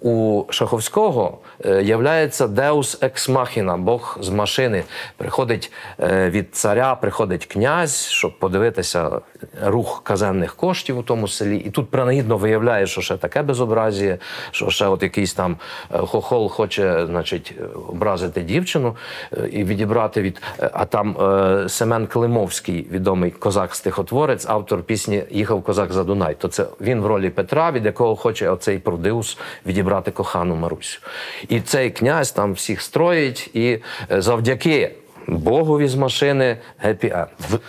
у Шаховського являється Deus ex machina, Бог з машини. Приходить від царя, приходить князь, щоб подивитися рух казенних коштів у тому селі. І тут принагідно виявляє, що ще таке безобразіє, що ще от якийсь там хохол хоче, значить, образити дівчину е, і відібрати від. е, А там е, Семен Климовський, відомий козак-стихотворець, автор пісні Їхав козак за Дунай. То це він в ролі Петра, від якого хоче оцей продиус відібрати кохану Марусю. І цей князь там всіх строїть, і е, завдяки Богові з машини гепі енд.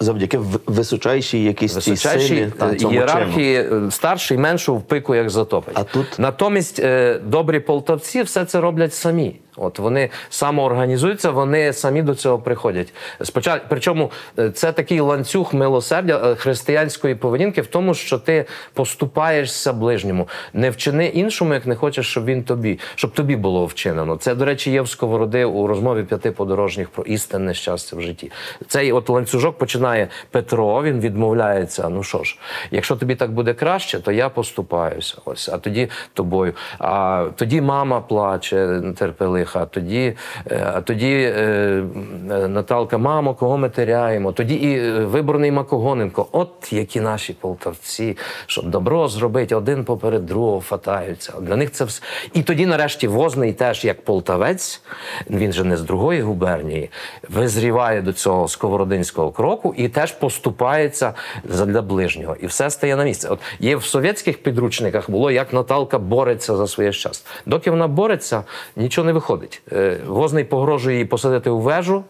Завдяки височайшій якійсь Височайшій силі та цьому чину. ієрархії е, старший меншу в пику як затопить. А тут- Натомість е, добрі полтавці все це роблять самі. От вони самоорганізуються, вони самі до цього приходять. Спочатку, причому е, це такий ланцюг милосердя е, християнської поведінки в тому, що ти поступаєшся ближньому. Не вчини іншому, як не хочеш, щоб він тобі, щоб тобі було вчинено. Це, до речі, є в сковороди у розмові п'яти подорожніх про істинне щастя в житті. Цей от ланцюжок починає Петро. Він відмовляється. Ну що ж, якщо тобі так буде краще, то я поступаюся. Ось, а тоді тобою. А тоді мама плаче терпелиха. А тоді, е, а тоді е, Наталка, мамо, кого ми теряємо? Тоді і е, виборний Макогоненко. От які наші полтавці, щоб добро зробити, один поперед другого фатаються. Для них це все. І тоді, нарешті, возний теж як полтавець, він же не з другої губернії, визріває до цього сковородинського кроку і теж поступається для ближнього. І все стає на місце. От є в совєтських підручниках було, як Наталка бореться за своє щастя. Доки вона бореться, нічого не виходить. Е, Возний погрожує їй посадити у вежу.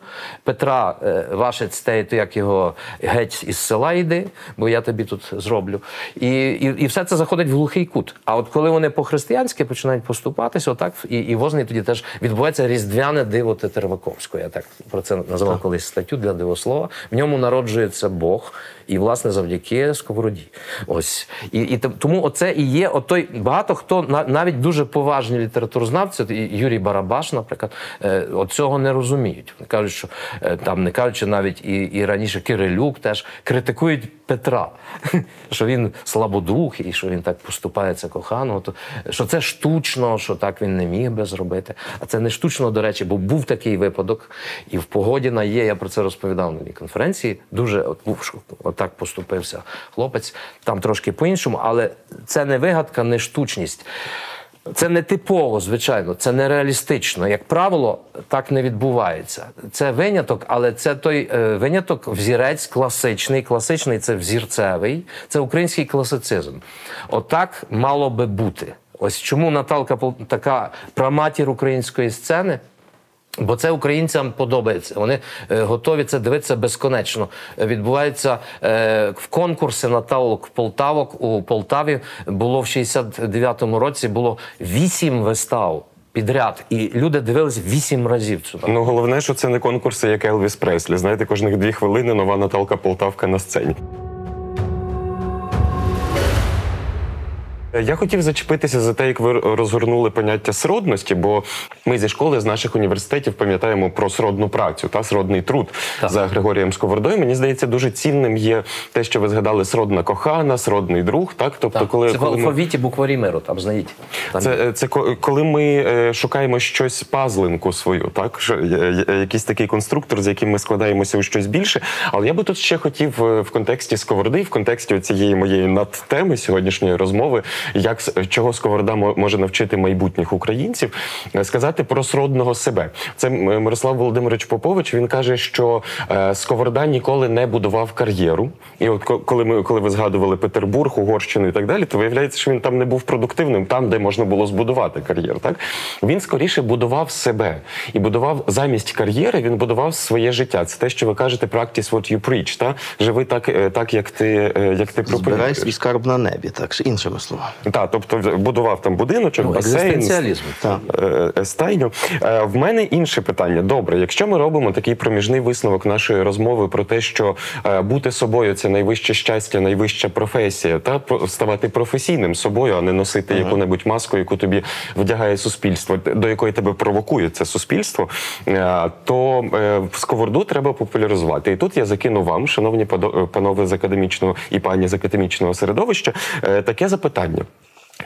Петра е, Вашець те, то як його геть із села йди, бо я тобі тут зроблю. І, і, і все це заходить в глухий кут. А от коли вони по-християнськи починають поступатися, отак і, і возний тоді теж відбувається різдвяне диво Тетерваковського. Я так про це називав колись статтю для дивослова. В ньому народжується Бог, і власне завдяки сковороді. Ось і, і тому оце і є отой багато хто на- навіть дуже поважні літературознавці, Юрій Барабаш, наприклад, е, цього не розуміють. Вони кажуть, що е, там не кажучи навіть і, і раніше Кирилюк теж критикують Петра, що він слабодухий, і що він так поступається коханого, то що це штучно, що так він не міг би зробити. А це не штучно, до речі, бо був такий випадок, і в Погодіна є. Я про це розповідав на одній конференції. Дуже от був що отак поступився хлопець. Там трошки по-іншому, але це не вигадка, не штучність. Це не типово, звичайно, це нереалістично. Як правило, так не відбувається. Це виняток, але це той е, виняток, взірець класичний. Класичний це взірцевий, це український класицизм. Отак мало би бути. Ось чому Наталка така праматір української сцени. Бо це українцям подобається. Вони е, готові це дивитися безконечно. Е, Відбуваються е, в конкурси Наталок Полтавок у Полтаві. Було в 69-му році було вісім вистав підряд, і люди дивились вісім разів сюди. Ну головне, що це не конкурси, як Елвіс Преслі. Знаєте, кожних дві хвилини нова Наталка Полтавка на сцені. Я хотів зачепитися за те, як ви розгорнули поняття сродності, бо ми зі школи з наших університетів пам'ятаємо про сродну працю та сродний труд Так. за Григорієм Сковородою. Мені здається, дуже цінним є те, що ви згадали сродна кохана, сродний друг. Так, тобто, Так, коли це в коли ми- букварі миру, там знаєте. Там це, це ко- коли ми е, шукаємо щось пазлинку свою, так що е, е, якийсь такий конструктор, з яким ми складаємося у щось більше. Але я би тут ще хотів е, в контексті сковороди, в контексті цієї моєї надтеми сьогоднішньої розмови, як чого сковорода мо- може навчити майбутніх українців, е, сказати про сродного себе. Це м- Мирослав Володимирович Попович. Він каже, що е, сковорода ніколи не будував кар'єру. І от ко- коли ми коли ви згадували Петербург, Угорщину і так далі, то виявляється, що він там не був продуктивним, там, де можна було збудувати кар'єру. Так він скоріше будував себе і будував замість кар'єри. Він будував своє життя. Це те, що ви кажете, practice what you preach, та живи так, е, так як ти е, як ти Збирай проповідуєш. свій скарб на небі, так іншими словами. Так, тобто будував там будиночок, Ну, басейн. Так. е, стайню. Е, В мене інше питання. Добре, якщо ми робимо такий проміжний висновок нашої розмови про те, що е, бути собою це найвище щастя, найвища професія, та ставати професійним собою, а не носити яку-небудь маску, яку тобі вдягає суспільство, до якої тебе провокує це суспільство, то е, сковороду треба популяризувати. І тут я закину вам, шановні панове з академічного і пані з академічного середовища, таке запитання.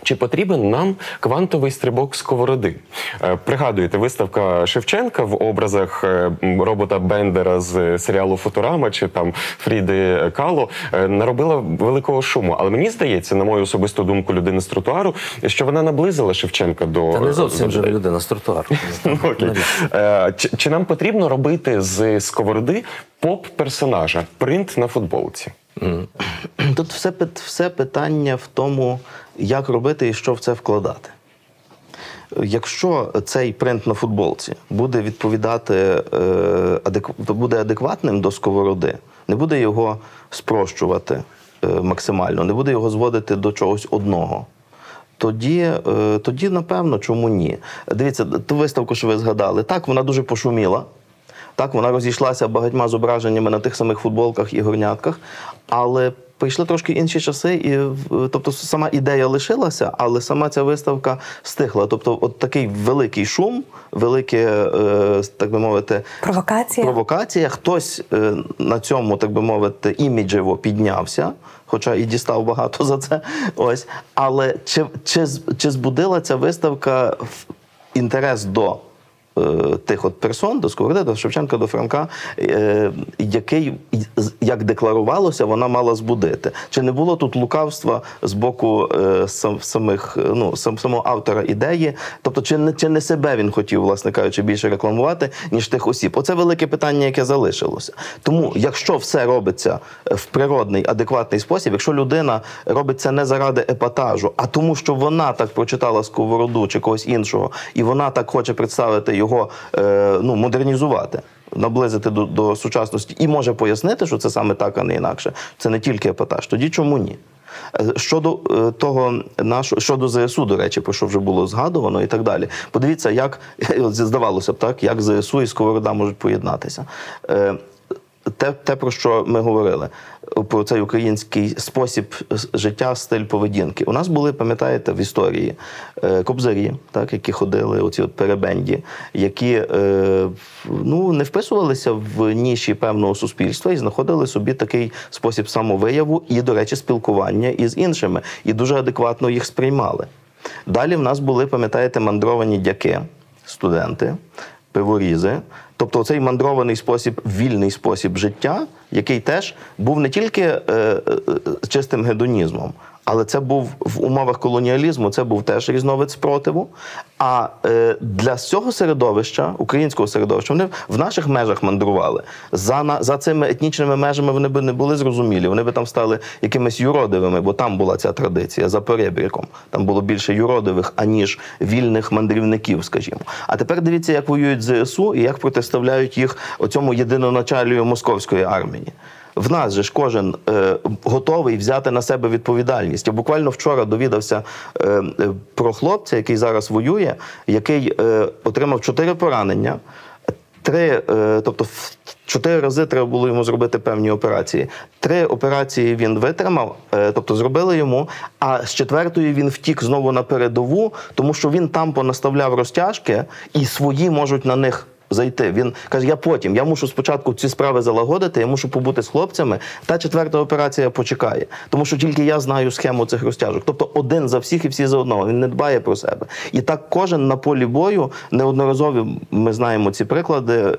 Чи потрібен нам квантовий стрибок сковороди? Е, Пригадуєте, виставка Шевченка в образах е, робота Бендера з серіалу Футурама чи там Фріди Кало е, наробила великого шуму. Але мені здається, на мою особисту думку людини з тротуару, що вона наблизила Шевченка до Та не зовсім же людина з тротуару. Чи, нам потрібно робити з сковороди поп-персонажа принт на футболці? Тут все, все питання в тому, як робити і що в це вкладати. Якщо цей принт на футболці буде відповідати, е, буде адекватним до сковороди, не буде його спрощувати е, максимально, не буде його зводити до чогось одного. Тоді, е, тоді, напевно, чому ні? Дивіться, ту виставку, що ви згадали, так, вона дуже пошуміла. Так, вона розійшлася багатьма зображеннями на тих самих футболках і горнятках, але прийшли трошки інші часи, і тобто сама ідея лишилася, але сама ця виставка стихла. Тобто, от такий великий шум, велике, е, так би мовити, Провокація. провокація. Хтось е, на цьому, так би мовити, іміджево піднявся, хоча і дістав багато за це. Ось. Але чи, чи, чи збудила ця виставка інтерес до? Е, Тих от персон до Сковороди, до Шевченка, до Франка, е, який, як декларувалося, вона мала збудити. Чи не було тут лукавства з боку е, самих, ну, сам, самого автора ідеї? Тобто, чи не, чи не себе він хотів, власне кажучи, більше рекламувати, ніж тих осіб? Оце велике питання, яке залишилося. Тому, якщо все робиться в природний, адекватний спосіб, якщо людина робить це не заради епатажу, а тому, що вона так прочитала сковороду чи когось іншого, і вона так хоче представити його, е, ну, модернізувати. Наблизити до, до сучасності і може пояснити, що це саме так, а не інакше. Це не тільки епатаж. Тоді чому ні? Е, Щодо е, того нашого щодо ЗСУ, до речі, про що вже було згадувано, і так далі. Подивіться, як здавалося б, так як ЗСУ і Сковорода можуть поєднатися. Те, те, про що ми говорили, про цей український спосіб життя, стиль поведінки. У нас були, пам'ятаєте, в історії е, кобзарі, так, які ходили, оці от перебенді, які е, ну, не вписувалися в ніші певного суспільства і знаходили собі такий спосіб самовияву і, до речі, спілкування із іншими, і дуже адекватно їх сприймали. Далі в нас були, пам'ятаєте, мандровані дяки, студенти, пиворізи. Тобто цей мандрований спосіб, вільний спосіб життя, який теж був не тільки е, е, е, чистим гедонізмом, Але це був в умовах колоніалізму, це був теж різновид спротиву. А е, для цього середовища, українського середовища, вони в наших межах мандрували. За, на, за цими етнічними межами вони б не були зрозумілі. Вони би там стали якимись юродивими, бо там була ця традиція за перебріком. Там було більше юродивих, аніж вільних мандрівників, скажімо. А тепер дивіться, як воюють ЗСУ і як протиставляють їх оцьому єдиноначалію московської армії. В нас же ж кожен е, готовий взяти на себе відповідальність. Я буквально вчора довідався е, е, про хлопця, який зараз воює, який е, отримав чотири поранення. Три, е, тобто чотири рази треба було йому зробити певні операції. Три операції він витримав, е, тобто зробили йому. А з четвертої він втік знову на передову, тому що він там понаставляв розтяжки, і свої можуть на них зайти. Він каже: я потім, я мушу спочатку ці справи залагодити, я мушу побути з хлопцями. Та четверта операція почекає, тому що тільки я знаю схему цих розтяжок. Тобто один за всіх і всі за одного. Він не дбає про себе. І так кожен на полі бою неодноразові ми знаємо ці приклади.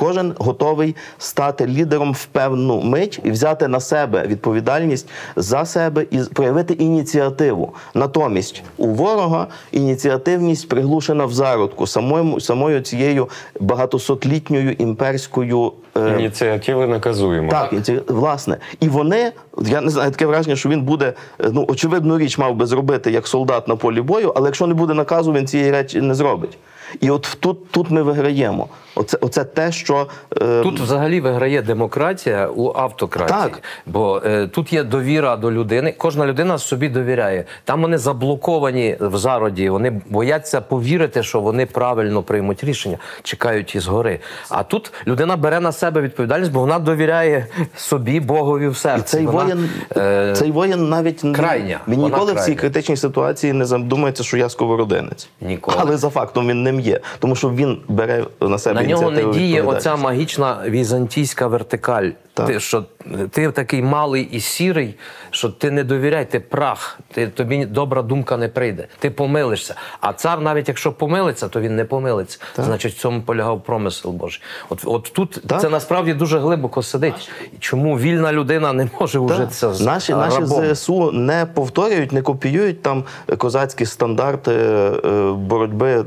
Кожен готовий стати лідером в певну мить і взяти на себе відповідальність за себе і проявити ініціативу. Натомість у ворога ініціативність приглушена в зародку самою, самою цією багатосотлітньою імперською. е, Ініціативи наказуємо. так, власне. І вони, я не знаю, таке враження, що він буде, ну, очевидну річ мав би зробити як солдат на полі бою, але якщо не буде наказу, він цієї речі не зробить. І от тут, тут ми виграємо. Оце, оце те, що е, Тут взагалі виграє демократія у автократії. Так. Бо е, тут є довіра до людини. Кожна людина собі довіряє. Там вони заблоковані в зароді. Вони бояться повірити, що вони правильно приймуть рішення, чекають із гори. А тут людина бере на себе відповідальність, бо вона довіряє собі, Богові в І серці. цей Вона, воїн, е, цей воїн навіть не- крайня. Він Вона ніколи в цій критичній ситуації не задумається, що я сковородинець. Ніколи. Але за фактом він ним є, тому що він бере на себе Нього не діє оця магічна візантійська вертикаль. Так. Ти, що ти такий малий і сірий, що ти не довіряй, ти прах, ти, тобі добра думка не прийде. Ти помилишся. А цар, навіть якщо помилиться, то він не помилиться. Значить, в цьому полягав промисел Божий. От, от тут Так. це насправді дуже глибоко сидить. Чому вільна людина не може вжитися з Наші, наші? ЗСУ не повторюють, не копіюють там козацькі стандарти е, боротьби е,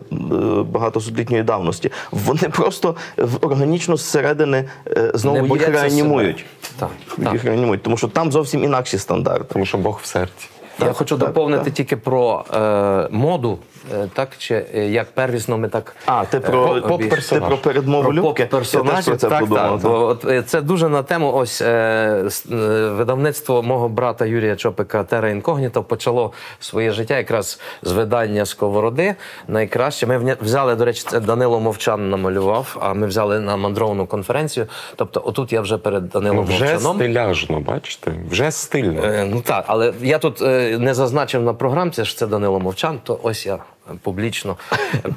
багатосотлітньої давності. Вони просто в- органічно зсередини е, знову Не їх бояться реанімують. Так, Їх реанімують, тому що там зовсім інакші стандарти. Тому що Бог в серці. Я хочу так, доповнити так. тільки про е, моду, е, так чи е, як первісно ми так А, ти е, про, обі- ти про передмову про Любки? Я теж про це так, подумав. так. Бо от, е, це дуже на тему. Ось е, е, видавництво мого брата Юрія Чопика Тера Інкогніто почало своє життя якраз з видання Сковороди. Найкраще. Ми взяли, до речі, це Данило Мовчан намалював, а ми взяли на мандровану конференцію. Тобто, отут я вже перед Данилом Ну, вже Мовчаном. стиляжно, бачите? Вже стильно. Е, ну так, але я тут е, не зазначив на програмці, що це Данило Мовчан, то ось я публічно,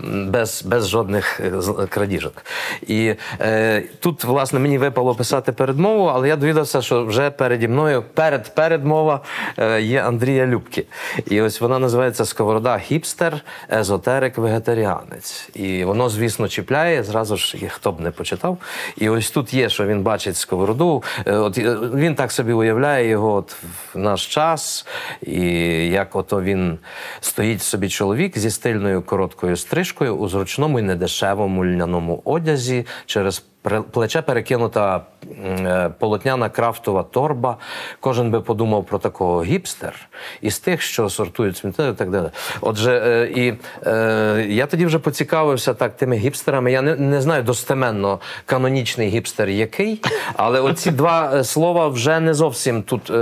без, без жодних е, крадіжок. І е, тут, власне, мені випало писати передмову, але я довідався, що вже переді мною, перед передмова е, є Андрія Любки. І ось вона називається Сковорода Хіпстер, езотерик, вегетаріанець. І воно, звісно, чіпляє. Зразу ж хто б не почитав. І ось тут є, що він бачить сковороду. Е, От він так собі уявляє його от в наш час, і як ото він стоїть собі чоловік зі стильною короткою стрижкою у зручному і недешевому льняному одязі через плече перекинута е, полотняна крафтова торба. Кожен би подумав про такого гіпстер із тих, що сортують сміття і так далі. Отже, е, і е, я тоді вже поцікавився так тими гіпстерами. Я не, не знаю достеменно канонічний гіпстер який, але оці два слова вже не зовсім тут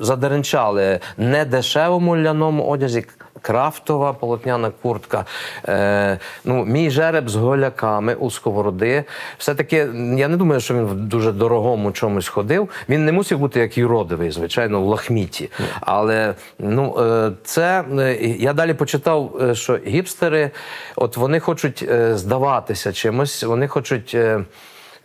задеренчали не дешевому ляному одязі. Крафтова полотняна куртка. Е, ну, мій жереб з голяками у сковороди. Все-таки я не думаю, що він в дуже дорогому чомусь ходив. Він не мусив бути як юродивий, звичайно, в лахміті. Але ну, е, це е, я далі почитав, е, що гіпстери, от вони хочуть е, здаватися чимось, вони хочуть. е,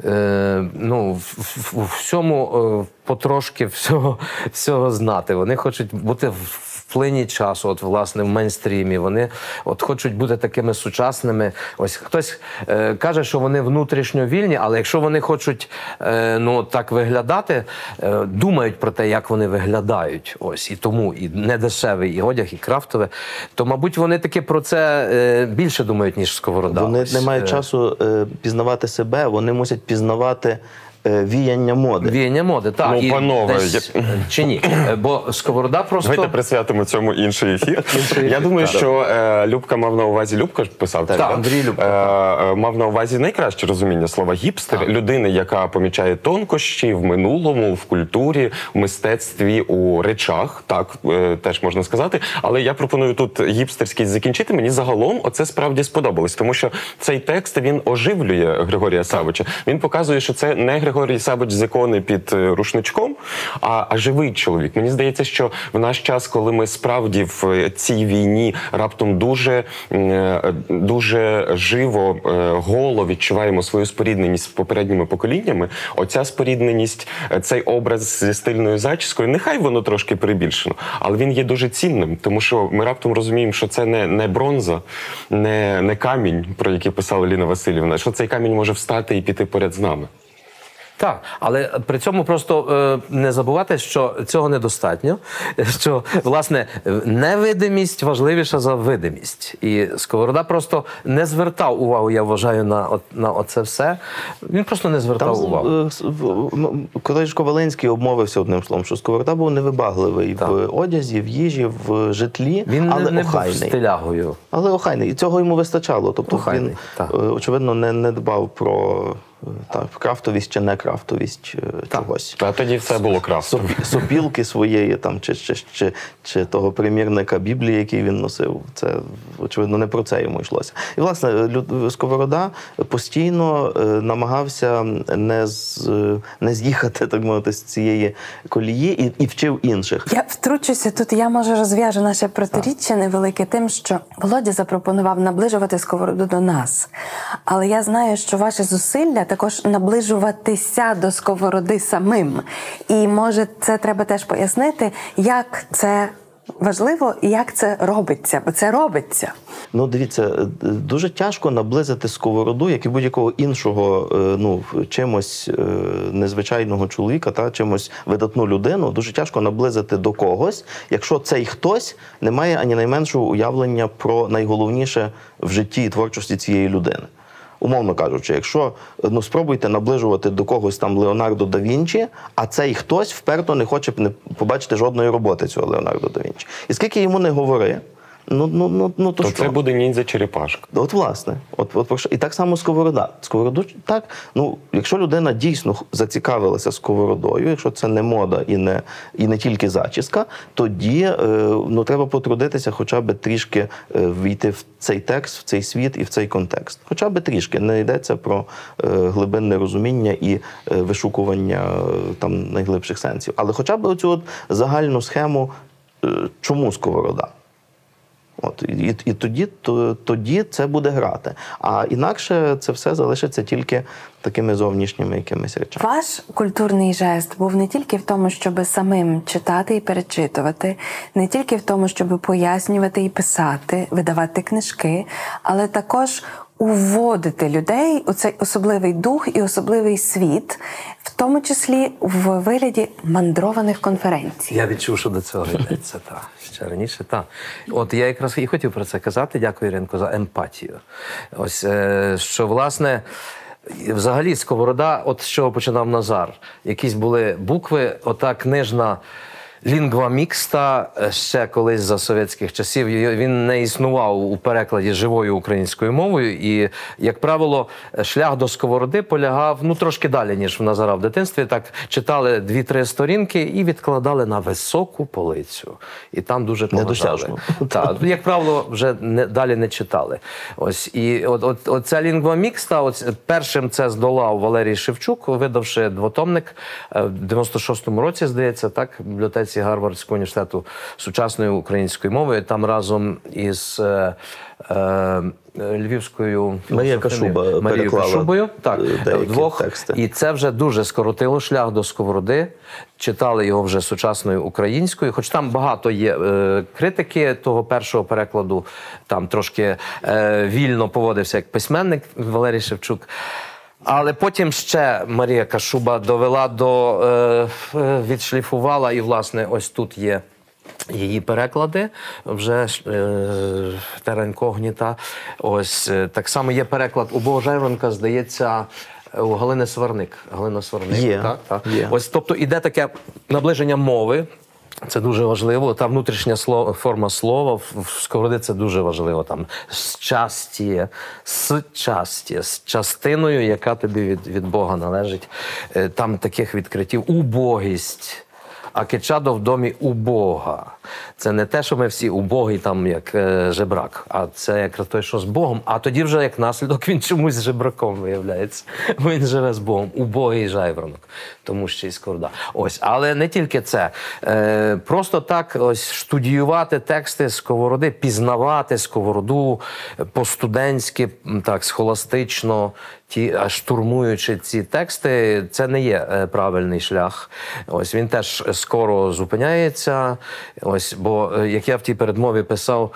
Е, ну, в, в, в всьому е, потрошки всього, всього знати. Вони хочуть бути в, в плині часу, от власне в мейнстрімі, вони от хочуть бути такими сучасними. Ось хтось е, каже, що вони внутрішньо вільні, але якщо вони хочуть е, ну так виглядати, е, думають про те, як вони виглядають. Ось і тому і недешевий, і одяг, і крафтове, то мабуть вони таки про це е, більше думають ніж сковорода. Вони Ось, не мають е, часу е, пізнавати себе, вони мусять пізнавати віяння моди. Віяння моди, так Ну, і панове, десь, е, чи ні? Е, Бо сковорода просто Давайте присвятимо цьому інший ефір. Інший Я думаю, так. що е, Любка мав на увазі Любка ж писав Так, це, да? Андрій Любка, Е, е, мав на увазі найкраще розуміння слова гіпстер людини, яка помічає тонкощі в минулому, в культурі, в мистецтві, у речах. Так е, теж можна сказати. Але я пропоную тут гіпстерськість закінчити. Мені загалом оце справді сподобалось, тому що цей текст він оживлює Григорія Савича. Він показує, що це не Григорій Савич з ікони під е, рушничком, а, а живий чоловік. Мені здається, що в наш час, коли ми справді в е, цій війні раптом дуже, е, дуже живо, голо відчуваємо свою спорідненість з попередніми поколіннями, оця спорідненість, цей образ зі стильною зачіскою, нехай воно трошки перебільшено, але він є дуже цінним, тому що ми раптом розуміємо, що це не, не бронза, не, не камінь, про який писала Ліна Васильівна, що цей камінь може встати і піти поряд з нами. Так, але при цьому просто е, не забувати, що цього недостатньо. Що власне невидимість важливіша за видимість. І Сковорода просто не звертав увагу, я вважаю, на, на оце все. Він просто не звертав Там увагу. е, с- в- м, Колежко Волинський обмовився одним словом, що Сковорода був невибагливий Так. в одязі, в їжі, в житлі, Він але не, не був стилягою. Але охайний. І цього йому вистачало. Тобто Охайний, він, так. е, очевидно, не, не дбав про так, крафтовість чи не крафтовість е, чогось. А тоді все було крафтово. Сопі- Сопілки своєї там, чи, чи, чи, чи того примірника Біблії, який він носив. Це, очевидно, не про це йому йшлося. І, власне, Сковорода постійно е, намагався не, з, не з'їхати, так мовити, з цієї колії і, і вчив інших. Я втручуся тут. Я може розв'яжу наше протиріччя невелике тим, що Володя запропонував наближувати сковороду до нас. Але я знаю, що ваші зусилля також наближуватися до сковороди самим. І може це треба теж пояснити, як це важливо і як це робиться, бо це робиться. Ну, дивіться, дуже тяжко наблизити сковороду, як і будь-якого іншого е, ну, чимось е, незвичайного чоловіка, та чимось видатну людину. Дуже тяжко наблизити до когось, якщо цей хтось не має ані найменшого уявлення про найголовніше в житті і творчості цієї людини. Умовно кажучи, якщо ну спробуйте наближувати до когось там Леонардо да Вінчі, а цей хтось вперто не хоче не побачити жодної роботи цього Леонардо да Вінчі. І скільки йому не говори, ну ну ну ну то, То що? це буде ніндзя черепашка. От власне, от, от і так само сковорода. Сковороду так. Ну, якщо людина дійсно зацікавилася сковородою, якщо це не мода і не і не тільки зачіска, тоді е, ну треба потрудитися, хоча б трішки е, війти в цей текст, в цей світ і в цей контекст. Хоча б трішки не йдеться про е, глибинне розуміння і е, вишукування е, там найглибших сенсів. Але хоча б оцю от загальну схему, е, чому сковорода. От і, і тоді, то, тоді це буде грати. А інакше це все залишиться тільки такими зовнішніми якимись речами. Ваш культурний жест був не тільки в тому, щоб самим читати і перечитувати, не тільки в тому, щоб пояснювати і писати, видавати книжки, але також уводити людей у цей особливий дух і особливий світ, в тому числі в вигляді мандрованих конференцій. Я відчув, що до цього йдеться. Та. Ще раніше, так. От я якраз і хотів про це казати. Дякую, Іринко, за емпатію. Ось, е, що, власне, взагалі сковорода, от з чого починав Назар. Якісь були букви, ота книжна. Лінгва мікста е, ще колись за совєтських часів він не існував у перекладі живою українською мовою. І, як правило, шлях до сковороди полягав ну трошки далі, ніж в Назара в дитинстві. Так читали дві-три сторінки і відкладали на високу полицю. І там дуже. Недосяжно. Так, як правило, вже не далі не читали. Ось і от, от, от ця лінгва мікста, от першим це здолав Валерій Шевчук, видавши двотомник е, в 96-му році, здається, так, в бібліотеці конференції Гарвардського університету сучасної української мови. Там разом із е, е, Львівською Марія Кашуба Марією Кашубою. Так, е, вдвох. тексти. І це вже дуже скоротило шлях до сковороди. Читали його вже сучасною українською. Хоч там багато є е, критики того першого перекладу, там трошки е, вільно поводився як письменник Валерій Шевчук. Але потім ще Марія Кашуба довела до е, е, відшліфувала, і власне ось тут є. Її переклади вже е, Терра інкогніта. Ось е, так само є переклад у Богожайронка, здається, у Галини Сварник. Галина Сварник. Є, Так, так. є. Ось, тобто іде таке наближення мови. Це дуже важливо. Та внутрішня форма слова в сковороди це дуже важливо. Там з часті, з частиною, яка тобі від, від Бога належить. Е, Там таких відкриттів убогість. А кичадо в домі убога. Це не те, що ми всі убогі, там як е, жебрак, а це як той, що з Богом. А тоді вже як наслідок він чомусь жебраком виявляється. Він живе з Богом. Убогий жайворонок, тому ще й скорда. Ось, але не тільки це. Е, просто так ось студіювати тексти сковороди, пізнавати сковороду по-студентськи, так, схоластично, ті, аж штурмуючи ці тексти, це не є е, правильний шлях. Ось він теж скоро зупиняється. Ось, бо е, як я в тій передмові писав.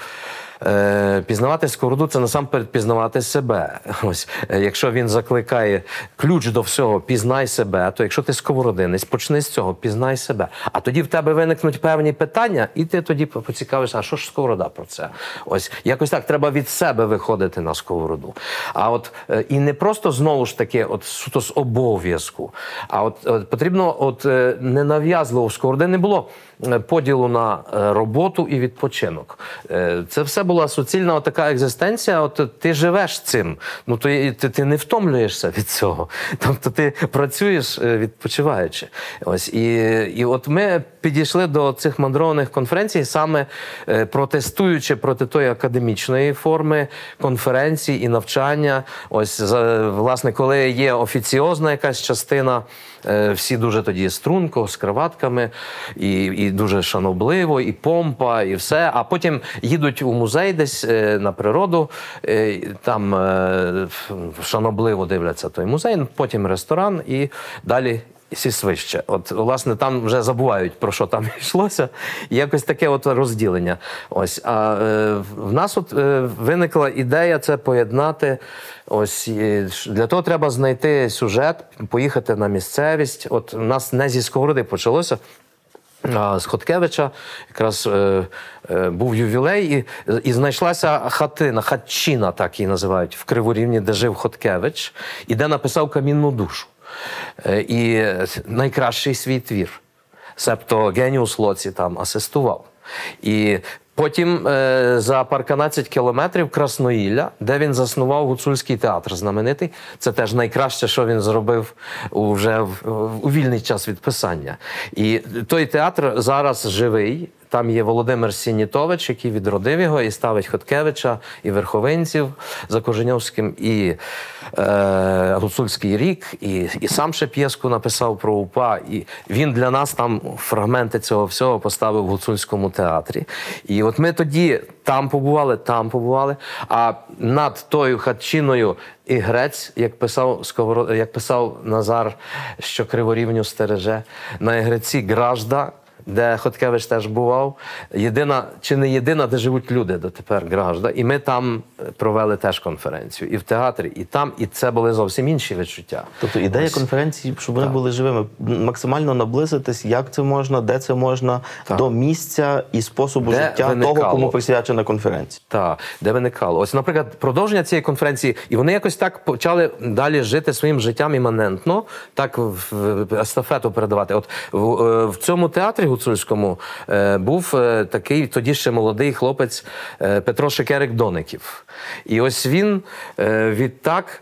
Е, пізнавати сковороду це насамперед пізнавати себе. Ось е, якщо він закликає ключ до всього, пізнай себе, то якщо ти сковородинець, почни з цього, пізнай себе. А тоді в тебе виникнуть певні питання, і ти тоді поцікавишся, а що ж сковорода про це? Ось якось так треба від себе виходити на сковороду. А от е, і не просто знову ж таки, от суто з обов'язку, а от, от потрібно, от е, ненав'язливо в сковороди не було поділу на е, роботу і відпочинок. Е, Це все була суцільна така екзистенція. От ти живеш цим. Ну і ти, ти не втомлюєшся від цього. Тобто ти працюєш е, відпочиваючи. Ось і, і от ми підійшли до цих мандрованих конференцій, саме е, протестуючи проти тої академічної форми конференцій і навчання. Ось власне, коли є офіціозна якась частина, е, всі дуже тоді струнко з кроватками, і, і дуже шанобливо, і помпа, і все. А потім їдуть у музей десь е, на природу, е, там е, шанобливо дивляться той музей, потім ресторан і далі. Сісвище. От, власне, там вже забувають про що там йшлося. І якось таке от розділення. Ось. А е, в нас от е, виникла ідея це поєднати. Ось для того треба знайти сюжет, поїхати на місцевість. От у нас не зі сковороди почалося. З Хоткевича якраз е, е, був ювілей, і, і знайшлася хатина, хатчина, так її називають, в Криворівні, де жив Хоткевич, і де написав камінну душу. Е, і найкращий свій твір. Себто Геніус Лоці там асистував. І потім е, за парканадцять кілометрів Красноїлля, де він заснував гуцульський театр знаменитий. Це теж найкраще, що він зробив вже у вільний час від писання. І той театр зараз живий. Там є Володимир Сінітович, який відродив його і ставить Хоткевича, і Верховинців за Коженьовським, і е, Гуцульський рік, і, і сам ще п'єску написав про УПА. І він для нас там фрагменти цього всього поставив в гуцульському театрі. І от ми тоді там побували, там побували. А над тою хатчиною і грець, як писав Сковорода, як писав Назар, що криворівню стереже, на ігреці Гражда де Хоткевич теж бував. Єдина чи не єдина, де живуть люди дотепер Гражда. І ми там провели теж конференцію. І в театрі, і там, і це були зовсім інші відчуття. Тобто ідея конференції, щоб вони були живими, максимально наблизитись, як це можна, де це можна, Так. до місця і способу Де життя виникало. того, кому присвячена конференція. Так, де виникало. Ось, наприклад, продовження цієї конференції, і вони якось так почали далі жити своїм життям іманентно, так в, в естафету передавати. От в, е, в цьому театрі гуцульському е, був е, такий тоді ще молодий хлопець е, Петро Шекерик Доників. І ось він відтак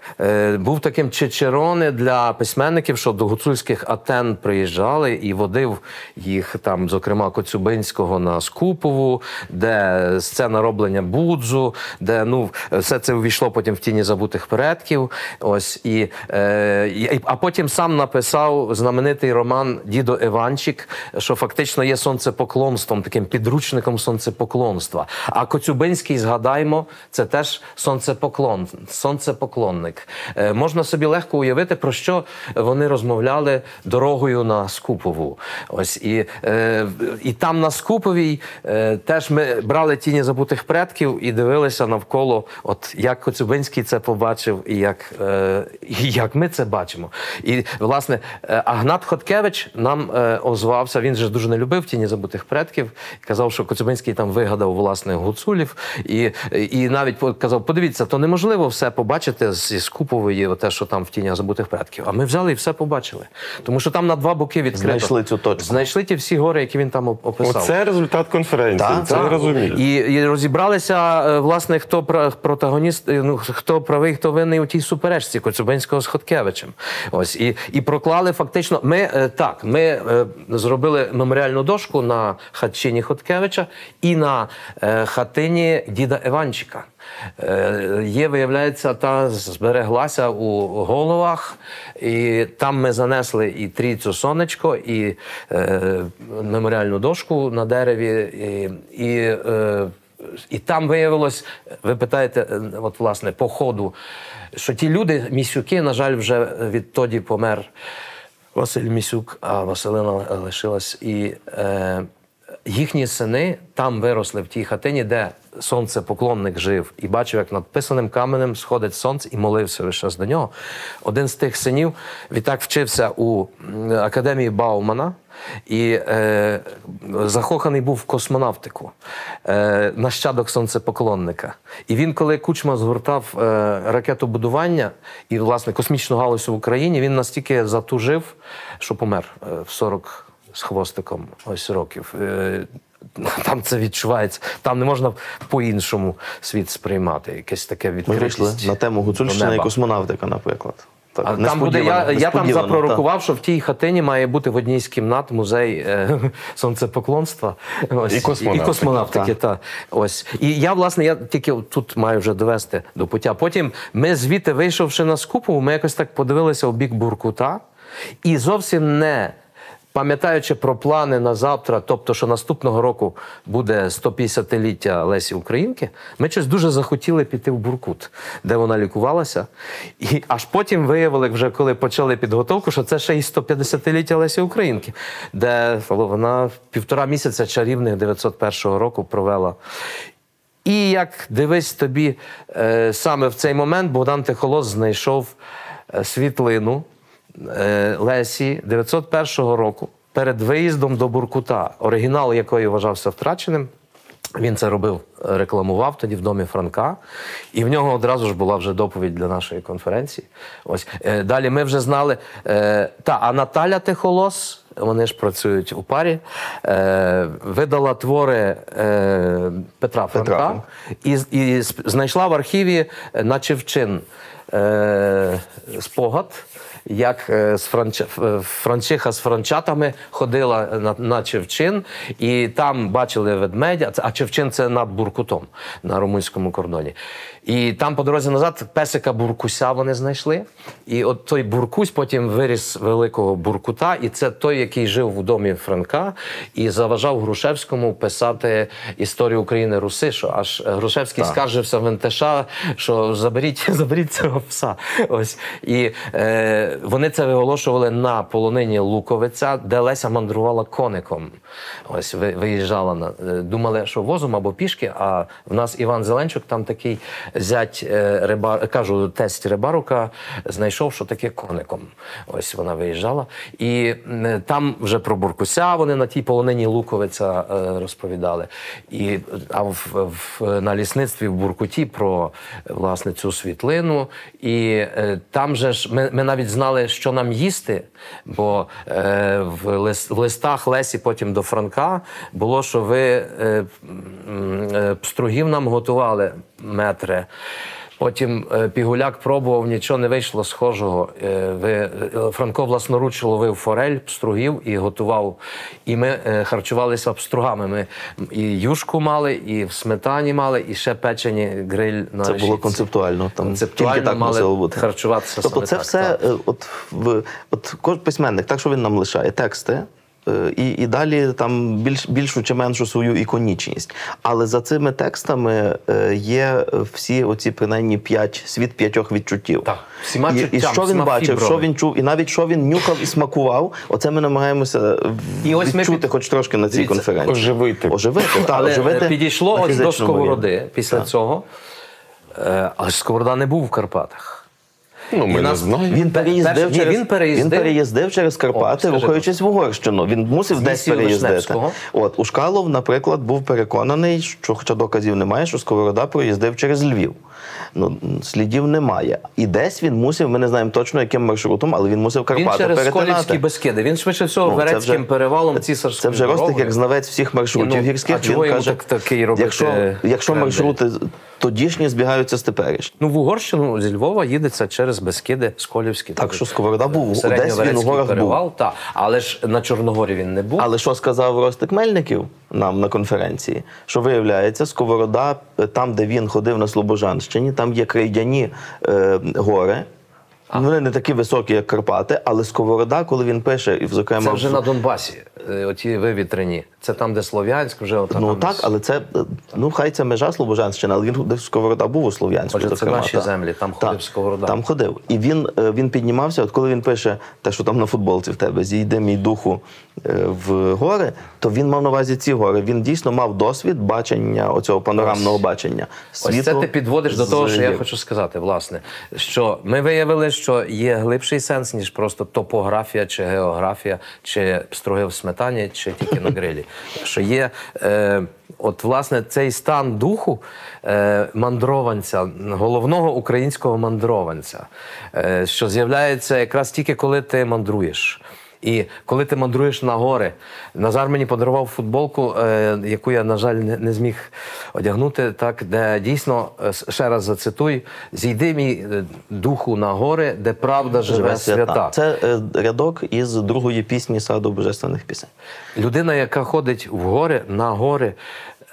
був таким чечероне для письменників, що до гуцульських Атен приїжджали і водив їх там, зокрема, Коцюбинського на Скупову, де сцена роблення Будзу, де ну все це увійшло потім в тіні забутих предків. Ось і, е, а потім сам написав знаменитий роман Дідо Іванчик, що фактично. Фактично є сонцепоклонством, таким підручником сонцепоклонства. А Коцюбинський, згадаємо, це теж сонцепоклон, сонцепоклонник. Е, можна собі легко уявити, про що вони розмовляли дорогою на Скупову. Ось і, е, і там на Скуповій е, теж ми брали тіні забутих предків і дивилися навколо, от як Коцюбинський це побачив, і як, е, як ми це бачимо. І власне е, Агнат Хоткевич нам е, озвався. Він же дуже не любив тіні забутих предків. Казав, що Коцюбинський там вигадав власне гуцулів, і, і навіть казав: подивіться, то неможливо все побачити зі Скупової, те, що там в тінях забутих предків. А ми взяли і все побачили. Тому що там на два боки відкрито. Знайшли цю точку. Знайшли ті всі гори, які він там описав. Оце результат конференції. Так, це Так. розумію. І, і розібралися, е, власне, хто протагоніст, е, ну хто правий, хто винний у тій суперечці Коцюбинського з Хоткевичем. Ось і, і проклали фактично. Ми е, так, ми зробили меморіальну дошку на хатчині Хоткевича і на е, хатині діда Іванчика. Е, Є, виявляється, та збереглася у головах, і там ми занесли і трійцю сонечко, і е, меморіальну дошку на дереві, і, і, е, і там виявилось, ви питаєте, е, от власне, по ходу, що ті люди, місюки, на жаль, вже відтоді помер Василь Місюк, а Василина лишилась. І е, їхні сини там виросли в тій хатині, де сонцепоклонник жив, і бачив, як над писаним каменем сходить сонце і молився час до нього. Один з тих синів відтак вчився у академії Баумана. І е, закоханий був в космонавтику, е, нащадок сонцепоклонника. І він, коли Кучма згортав е, ракетобудування і, власне, космічну галузь в Україні, він настільки затужив, що помер е, в 40 з хвостиком ось років. Е, там це відчувається. Там не можна по-іншому світ сприймати. Якесь таке Ми відкритість. вийшли на тему Гуцульщина і космонавтика, наприклад. Так, А там буде, я, я там запророкував, що в тій хатині має бути в одній з кімнат музей е, сонцепоклонства. Ось, І космонавтики. І космонавтики, та. Ось. І я, власне, я тільки тут маю вже довести до пуття. Потім ми звідти, вийшовши на скупу, ми якось так подивилися у бік Буркута і зовсім не. Пам'ятаючи про плани на завтра, тобто, що наступного року буде 150-ліття Лесі Українки, ми щось дуже захотіли піти в Буркут, де вона лікувалася. І аж потім виявили, вже коли почали підготовку, що це ще й 150-ліття Лесі Українки, де вона півтора місяця чарівних 901 року провела. І як дивись тобі, е, саме в цей момент Богдан Тихолос знайшов е, світлину Лесі 901 року перед виїздом до Буркута, оригінал якої вважався втраченим. Він це робив, е, рекламував тоді в домі Франка, і в нього одразу ж була вже доповідь для нашої конференції. Ось Е, далі ми вже знали. Е, та, а Наталя Тихолос, вони ж працюють у парі, е, видала твори е, Петра Франка і, і знайшла в архіві е, на Чевчин е, спогад. Як е, з Франч... е, Франчиха з франчатами ходила на, на Чевчин, і там бачили ведмедя. А Чевчин це над Буркутом на румунському кордоні. І там по дорозі назад песика Буркуся вони знайшли. І от той Буркусь потім виріс великого Буркута, і це той, який жив у домі Франка і заважав Грушевському писати історію України Руси. Що аж Грушевський скаржився в НТШ, що заберіть, заберіть цього пса. Ось і е, вони це виголошували на полонині Луковиця, де Леся мандрувала коником. Ось виїжджала на е, думали, що возом або пішки. А в нас Іван Зеленчук, там такий зять е, рибар, кажу, тесть рибарука, знайшов, що таке коником. Ось вона виїжджала. І там вже про Буркуся вони на тій полонині Луковиця е, розповідали. І, а в, в, на лісництві в Буркуті про власне цю світлину. І е, там же ж ми, ми навіть знали, що нам їсти, бо е, в, лис, в листах Лесі потім до Франка було, що ви е, е, пстругів нам готували метри. Потім е, Пігуляк пробував, нічого не вийшло схожого. Е, е, Франко власноруч ловив форель, пстругів і готував. І ми харчувалися пстругами. Ми і юшку мали, і в сметані мали, і ще печені гриль на Це було концептуально. Там Концептуально так мали бути. харчуватися Тобто, саме це так, все, так. от в от письменник, так що він нам лишає тексти. Е, І, і далі там більш, більшу чи меншу свою іконічність. Але за цими текстами е, є всі оці принаймні п'ять світ п'ятьох відчуттів. Так, всіма і, і що він бачив, що він чув, і навіть що він нюхав і смакував. Оце ми намагаємося І ось ми відчути, під- хоч трошки на цій конференції. оживити. Оживити, так, Але оживити підійшло ось до сковороди після Так. цього. Е, Але ж сковорода не був в Карпатах. Ну, ми І не нас- знаємо. Він переїздив, Перш- ні, через, він переїздив. він переїздив через Карпати, О, рухаючись в Угорщину. Він мусив десь переїздити. От Ушкалов, наприклад, був переконаний, що хоча доказів немає, що Сковорода проїздив через Львів. Ну, слідів немає. І десь він мусив, ми не знаємо точно, яким маршрутом, але він мусив Він Карпати через перетинати. Сколівські Безкиди. Він швидше всього Ну, Верецьким вже- перевалом Це вже Ростик, як знавець всіх маршрутів ну, гірських. а чого він йому каже, так- такий робити якщо, якщо маршрути тодішні збігаються з теперішніми. Ну, в Угорщину зі Львова їдеться через Безкиди, Сколівські. Так що Сковорода був, десь він у горах був. та. але ж на Чорногорі він не був. Але що сказав Ростик Мельників нам на конференції? Що виявляється, Сковорода, е, там, де він ходив на Слобожанщині, там є крейдяні е, гори. Вони не такі високі, як Карпати, але Сковорода, коли він пише, і зокрема Це вже в- на Донбасі, е, оті вивітрені. Це там, де Слов'янськ, вже отак. Ну там так, але це ну хай це межа Слобожанщини, але він Сковорода був у Слов'янську. Отже, це наші так. землі, там ходив Сковорода. Там ходив. І він, е, він піднімався, от коли він пише те, що там на футболці в тебе зійде мій духу е, в гори, то він мав на увазі ці гори. Він дійсно мав досвід бачення оцього панорамного бачення. Ось це ти підводиш до того, що я хочу сказати, власне, що ми виявили, що є глибший сенс, ніж просто топографія чи географія, чи строги в сметані, чи тільки на грилі. Що є, е, от власне, цей стан духу е, мандрованця, головного українського мандрованця, е, що з'являється якраз тільки коли ти мандруєш. І коли ти мандруєш на гори, Назар мені подарував футболку, е, яку я, на жаль, не, зміг одягнути, так, де дійсно, е, ще раз зацитуй, зійди мій е, духу на гори, де правда живе, Живе свята. свята. Це рядок із другої пісні саду божественних пісень. Людина, яка ходить в гори, на гори,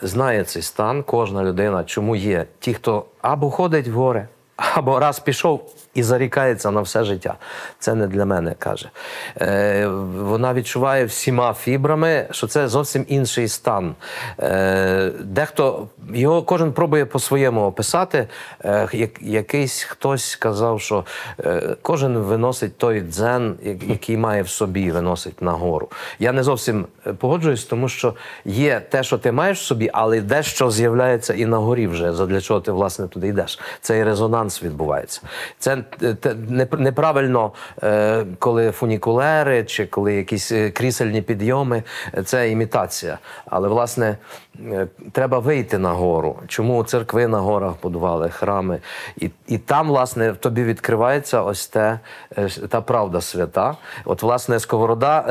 знає цей стан, кожна людина, чому є ті, хто або ходить в гори, або раз пішов і зарікається на все життя. Це не для мене, каже. Е, вона відчуває всіма фібрами, що це зовсім інший стан. Е, дехто його кожен пробує по-своєму описати. Е, як, якийсь хтось казав, що е, кожен виносить той дзен, який має в собі, виносить нагору. Я не зовсім е, погоджуюсь, тому що є те, що ти маєш в собі, але дещо з'являється і на горі вже, задля чого ти власне туди йдеш. Цей резонанс відбувається. Це неправильно, е, коли фунікулери чи коли якісь е, крісельні підйоми, це імітація. Але власне е, треба вийти на гору. Чому церкви на горах будували, храми? І, і там, власне, тобі відкривається ось те, та правда свята. От, власне, Сковорода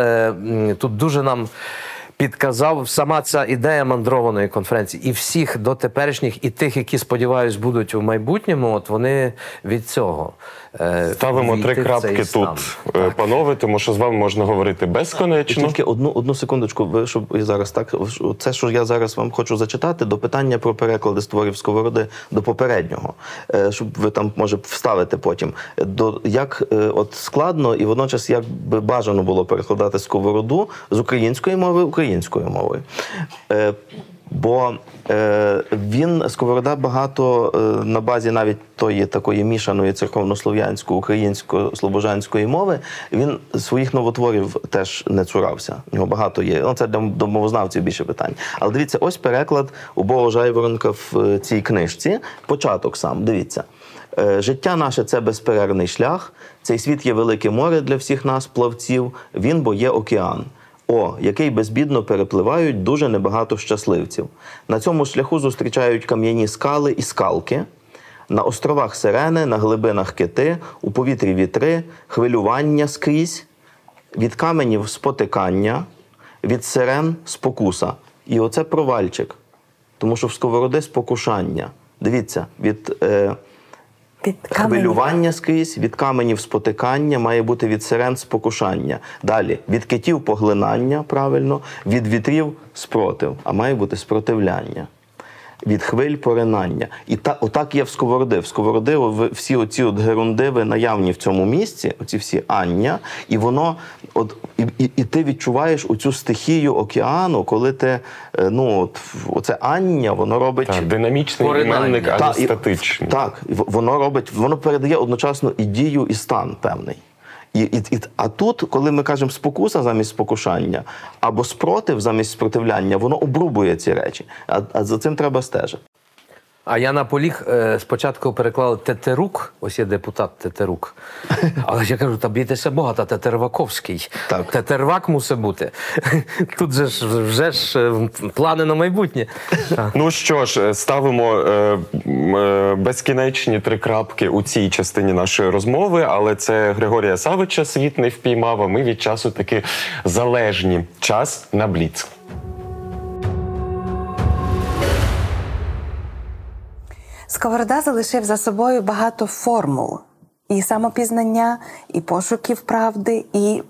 тут дуже нам. Підказав сама ця ідея мандрованої конференції, і всіх дотеперішніх, і тих, які сподіваюсь, будуть у майбутньому. От вони від цього Ставимо три крапки тут, е, панове, тому що з вами можна говорити І безконечно. тільки одну, одну секундочку, ви щоб я зараз так це, що я зараз вам хочу зачитати, до питання про переклади створів сковороди до попереднього, Е, щоб ви там може вставити потім. До як е, от складно і водночас як би бажано було перекладати сковороду з української мови українською мовою. Бо е, він сковорода багато е, на базі навіть тої такої мішаної церковнослов'янської українсько-слобожанської мови. Він своїх новотворів теж не цурався. У нього багато є. Ну це для до мовознавців більше питань. Але дивіться, ось переклад убого Жайворонка в е, цій книжці. Початок сам. Дивіться. Е, Життя наше це безперервний шлях. Цей світ є велике море для всіх нас, плавців. Він бо є океан. О, який безбідно перепливають дуже небагато щасливців. На цьому шляху зустрічають кам'яні скали і скалки. На островах сирени, на глибинах кити, у повітрі вітри, хвилювання скрізь, від каменів спотикання, від сирен спокуса. І оце провальчик. Тому що в сковороди спокушання. Дивіться, від. Е, Каменем. Хвилювання скрізь, від каменів спотикання, має бути від сирен спокушання. Далі від китів поглинання, правильно, від вітрів спротив, а має бути спротивляння. Від хвиль поринання. І та, отак є в сковороди. В сковороди всі оці от герундиви наявні в цьому місці, оці всі ання, і воно, от, і, і, і ти відчуваєш оцю стихію океану, коли ти, е, ну, от, оце ання, воно робить. Так, динамічний Поринання. іменник, а не статичний. Так, в- воно робить, воно передає одночасно і дію, і стан певний. І, і, і, а тут, коли ми кажемо спокуса замість спокушання, або спротив замість спротивляння, воно обрубує ці речі. А, а за цим треба стежити. А я наполіг е, спочатку переклав Тетерук, ось є депутат Тетерук. Але я кажу, та бійтеся Бога, та Тетерваковський. Так. Тетервак мусить бути. Тут же ж вже ж е, плани на майбутнє. Ну що ж, ставимо е, е, безкінечні три крапки у цій частині нашої розмови, але це Григорія Савича світ не впіймав, а ми від часу таки залежні. Час на бліц. Сковорода залишив за собою багато формул. І самопізнання, і пошуків правди, і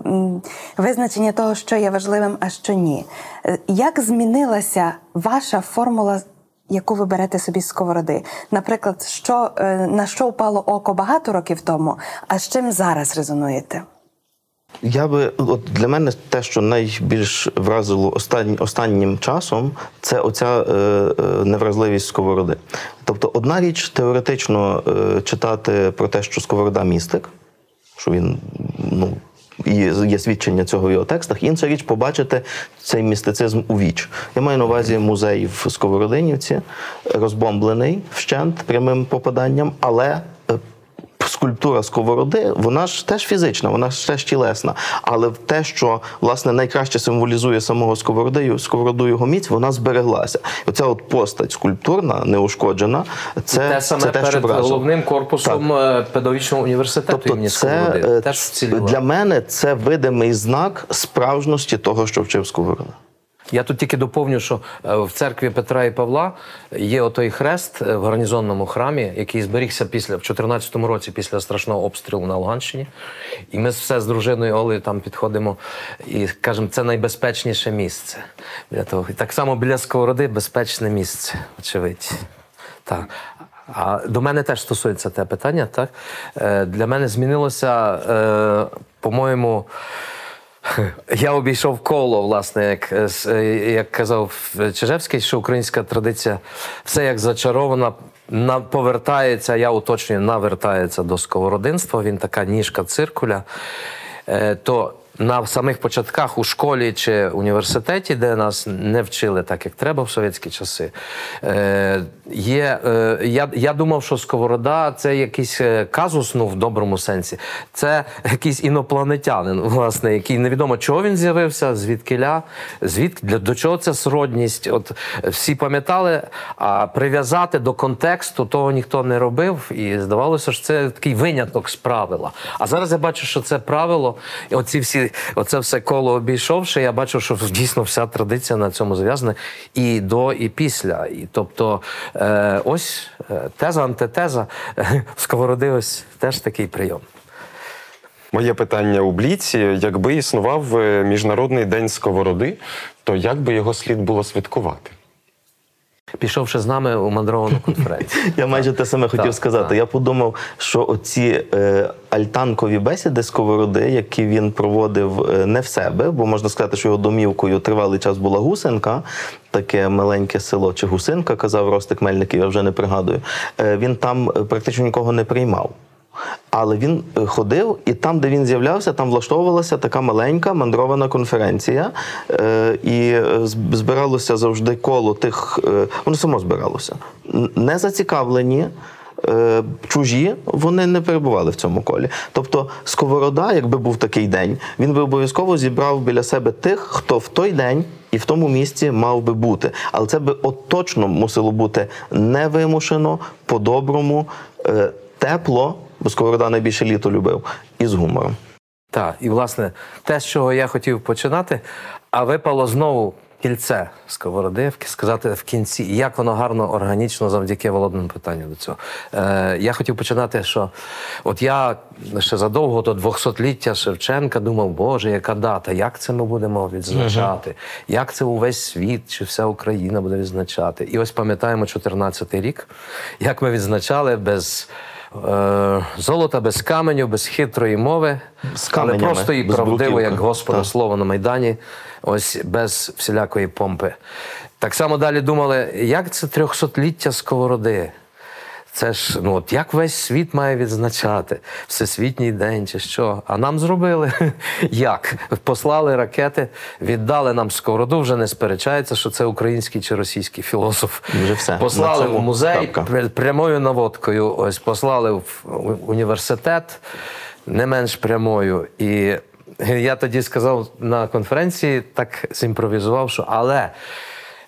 визначення того, що є важливим, а що ні. Е, Як змінилася ваша формула, яку ви берете собі з сковороди? Наприклад, що, е, на що впало око багато років тому, а з чим зараз резонуєте? Я би от для мене те, що найбільш вразило останнім, останнім часом, це оця е, е, невразливість сковороди. Тобто, одна річ теоретично е, читати про те, що сковорода містик, що він ну. І є свідчення цього в його текстах. Інша річ побачити цей містицизм у віч. Я маю на увазі музей в Сковородинівці, розбомблений вщент прямим попаданням, але скульптура сковороди, вона ж теж фізична, вона ж теж тілесна. Але те, що власне найкраще символізує самого сковородою, сковороду його міць, вона збереглася. Оця от постать скульптурна, неушкоджена, це, те саме це те, перед вразило. головним корпусом е, педагогічного університету Тобто імені це Сковороди. е, Теж вціліло. для мене це видимий знак справжності того, що вчив Сковорода. Я тут тільки доповню, що е, в церкві Петра і Павла є отой хрест е, в гарнізонному храмі, який зберігся після в 14-му році після страшного обстрілу на Луганщині. І ми все з дружиною Олею там підходимо і кажемо, це найбезпечніше місце. Біля того. І так само біля сковороди безпечне місце, очевидь. Так. А до мене теж стосується те питання. Так? Е, Для мене змінилося, по-моєму, я обійшов коло, власне, як, е, е, як казав Чижевський, що українська традиція все як зачарована. На повертається, я уточнюю, навертається до сковородинства. Він така ніжка циркуля. Е, то на самих початках у школі чи університеті, де нас не вчили так, як треба в совєтські часи, е, є, е, я, я думав, що сковорода це якийсь е, казус, ну в доброму сенсі. Це якийсь інопланетянин, власне, який невідомо чого він з'явився, звідкиля, звідки для до чого це сродність. От всі пам'ятали, а прив'язати до контексту того ніхто не робив, і здавалося, що це такий виняток з правила. А зараз я бачу, що це правило, і оці всі, оце все коло обійшовши, я бачу, що дійсно вся традиція на цьому зав'язана і до, і після. І тобто, е, ось е, теза, антитеза, сковороди, ось теж такий прийом. Моє питання у Бліці: якби існував е, міжнародний день сковороди, то як би його слід було святкувати? Пішовши з нами у мандровану конференцію. Я майже те саме хотів сказати. Я подумав, що оці е, альтанкові бесіди сковороди, які він проводив е, не в себе, бо можна сказати, що його домівкою тривалий час була гусенка, таке маленьке село чи гусинка, казав Ростик Мельників, я вже не пригадую. Е, він там практично нікого не приймав. Але він е, ходив, і там, де він з'являвся, там влаштовувалася така маленька мандрована конференція, е, і е, збиралося завжди коло тих, воно само збиралося. Не зацікавлені. Чужі вони не перебували в цьому колі. Тобто, Сковорода, якби був такий день, він би обов'язково зібрав біля себе тих, хто в той день і в тому місці мав би бути. Але це би от точно мусило бути невимушено, по-доброму, тепло, бо Сковорода найбільше літо любив, і з гумором. Так, і власне те, з чого я хотів починати, а випало знову кільце сковороди, сказати в кінці, як воно гарно, органічно завдяки Володимиру питанню до цього. Е, я хотів починати, що от я ще задовго до 200-ліття Шевченка думав, Боже, яка дата, як це ми будемо відзначати, як це увесь світ чи вся Україна буде відзначати. І ось пам'ятаємо 14-й рік, як ми відзначали без. Е, Золота без каменю, без хитрої мови, З але просто і правдиво, як Господа слово на Майдані, ось без всілякої помпи. Так само далі думали, як це трьохсотліття сковороди? Це ж ну от як весь світ має відзначати всесвітній день чи що? А нам зробили як? Послали ракети, віддали нам сковороду. Вже не сперечається, що це український чи російський філософ. Вже все. Послали в музей крапка. прямою наводкою. Ось послали в університет, не менш прямою. І я тоді сказав на конференції, так зімпровізував, що але.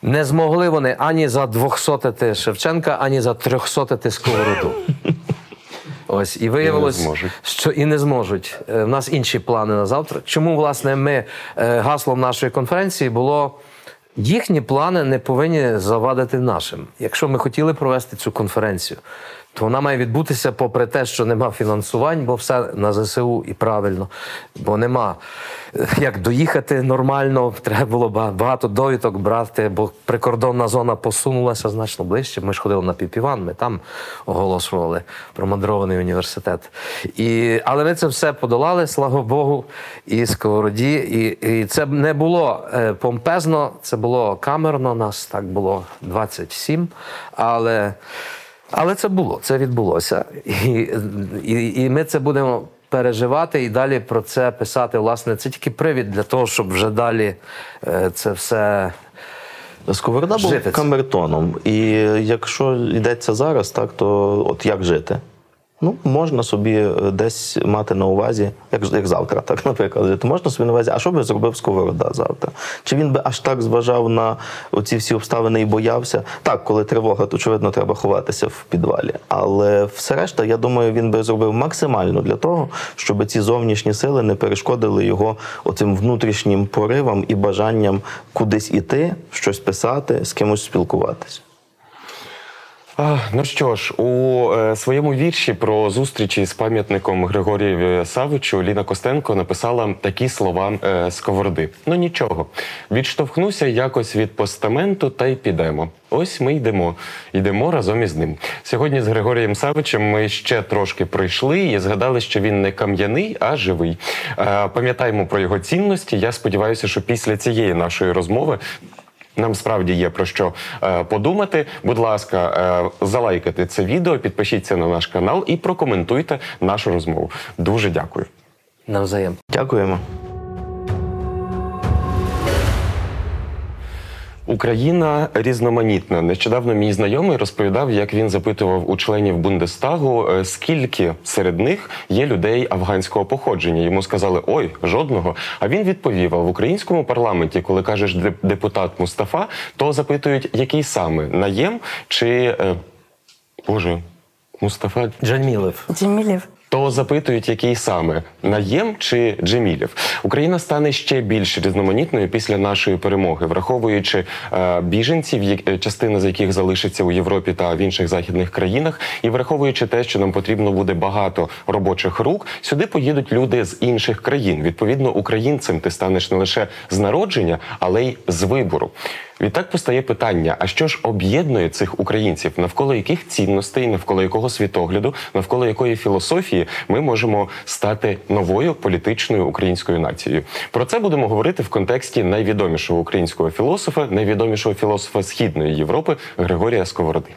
Не змогли вони ані за 200 Шевченка, ані за 300 сковороду. Ось і виявилось, і що і не зможуть. У нас інші плани на завтра. Чому власне ми е, гаслом нашої конференції було їхні плани не повинні завадити нашим. Якщо ми хотіли провести цю конференцію, то вона має відбутися попри те, що нема фінансувань, бо все на ЗСУ і правильно, бо нема е, як доїхати нормально. Треба було багато довідок брати, бо прикордонна зона посунулася значно ближче. Ми ж ходили на Піпіван, ми там оголошували про мандрований університет. І, але ми це все подолали, слава Богу, і сковороді. І, і це не було е, помпезно, це було камерно. Нас так було 27, але. Але це було, це відбулося. І, і, і ми це будемо переживати і далі про це писати. Власне, це тільки привід для того, щоб вже далі е, це все. Сковорода був Жити це. камертоном. І якщо йдеться зараз, так то от як жити? Ну, можна собі е, десь мати на увазі, як, як завтра, так, наприклад, жити. Можна собі на увазі, а що би зробив Сковорода завтра? Чи він би аж так зважав на оці всі обставини і боявся? Так, коли тривога, то очевидно треба ховатися в підвалі. Але все решта, я думаю, він би зробив максимально для того, щоб ці зовнішні сили не перешкодили його оцим внутрішнім поривам і бажанням кудись іти, щось писати, з кимось спілкуватися. Ну що ж, у е, своєму вірші про зустрічі з пам'ятником Григорієві Савичу Ліна Костенко написала такі слова е, сковороди. Ну нічого, відштовхнуся якось від постаменту та й підемо. Ось ми йдемо, йдемо разом із ним. Сьогодні з Григорієм Савичем ми ще трошки пройшли і згадали, що він не кам'яний, а живий. Е, пам'ятаємо про його цінності. Я сподіваюся, що після цієї нашої розмови нам справді є про що е, подумати. Будь ласка, е, залайкайте це відео, підпишіться на наш канал і прокоментуйте нашу розмову. Дуже дякую. Навзаєм. Дякуємо. Україна різноманітна. Нещодавно мій знайомий розповідав, як він запитував у членів Бундестагу, е, скільки серед них є людей афганського походження. Йому сказали ой, жодного. А він відповів: а в українському парламенті, коли кажеш депутат Мустафа, то запитують, який саме наєм чи е, Боже, Мустафа Джамілев. Джемілів. То запитують, який саме Наєм чи Джемілів. Україна стане ще більш різноманітною після нашої перемоги, враховуючи е, біженців, як- е, частина з яких залишиться у Європі та в інших західних країнах, і враховуючи те, що нам потрібно буде багато робочих рук, сюди поїдуть люди з інших країн. Відповідно, українцем ти станеш не лише з народження, але й з вибору. Відтак постає питання: а що ж об'єднує цих українців, навколо яких цінностей, навколо якого світогляду, навколо якої філософії ми можемо стати новою політичною українською нацією? Про це будемо говорити в контексті найвідомішого українського філософа, найвідомішого філософа Східної Європи Григорія Сковороди.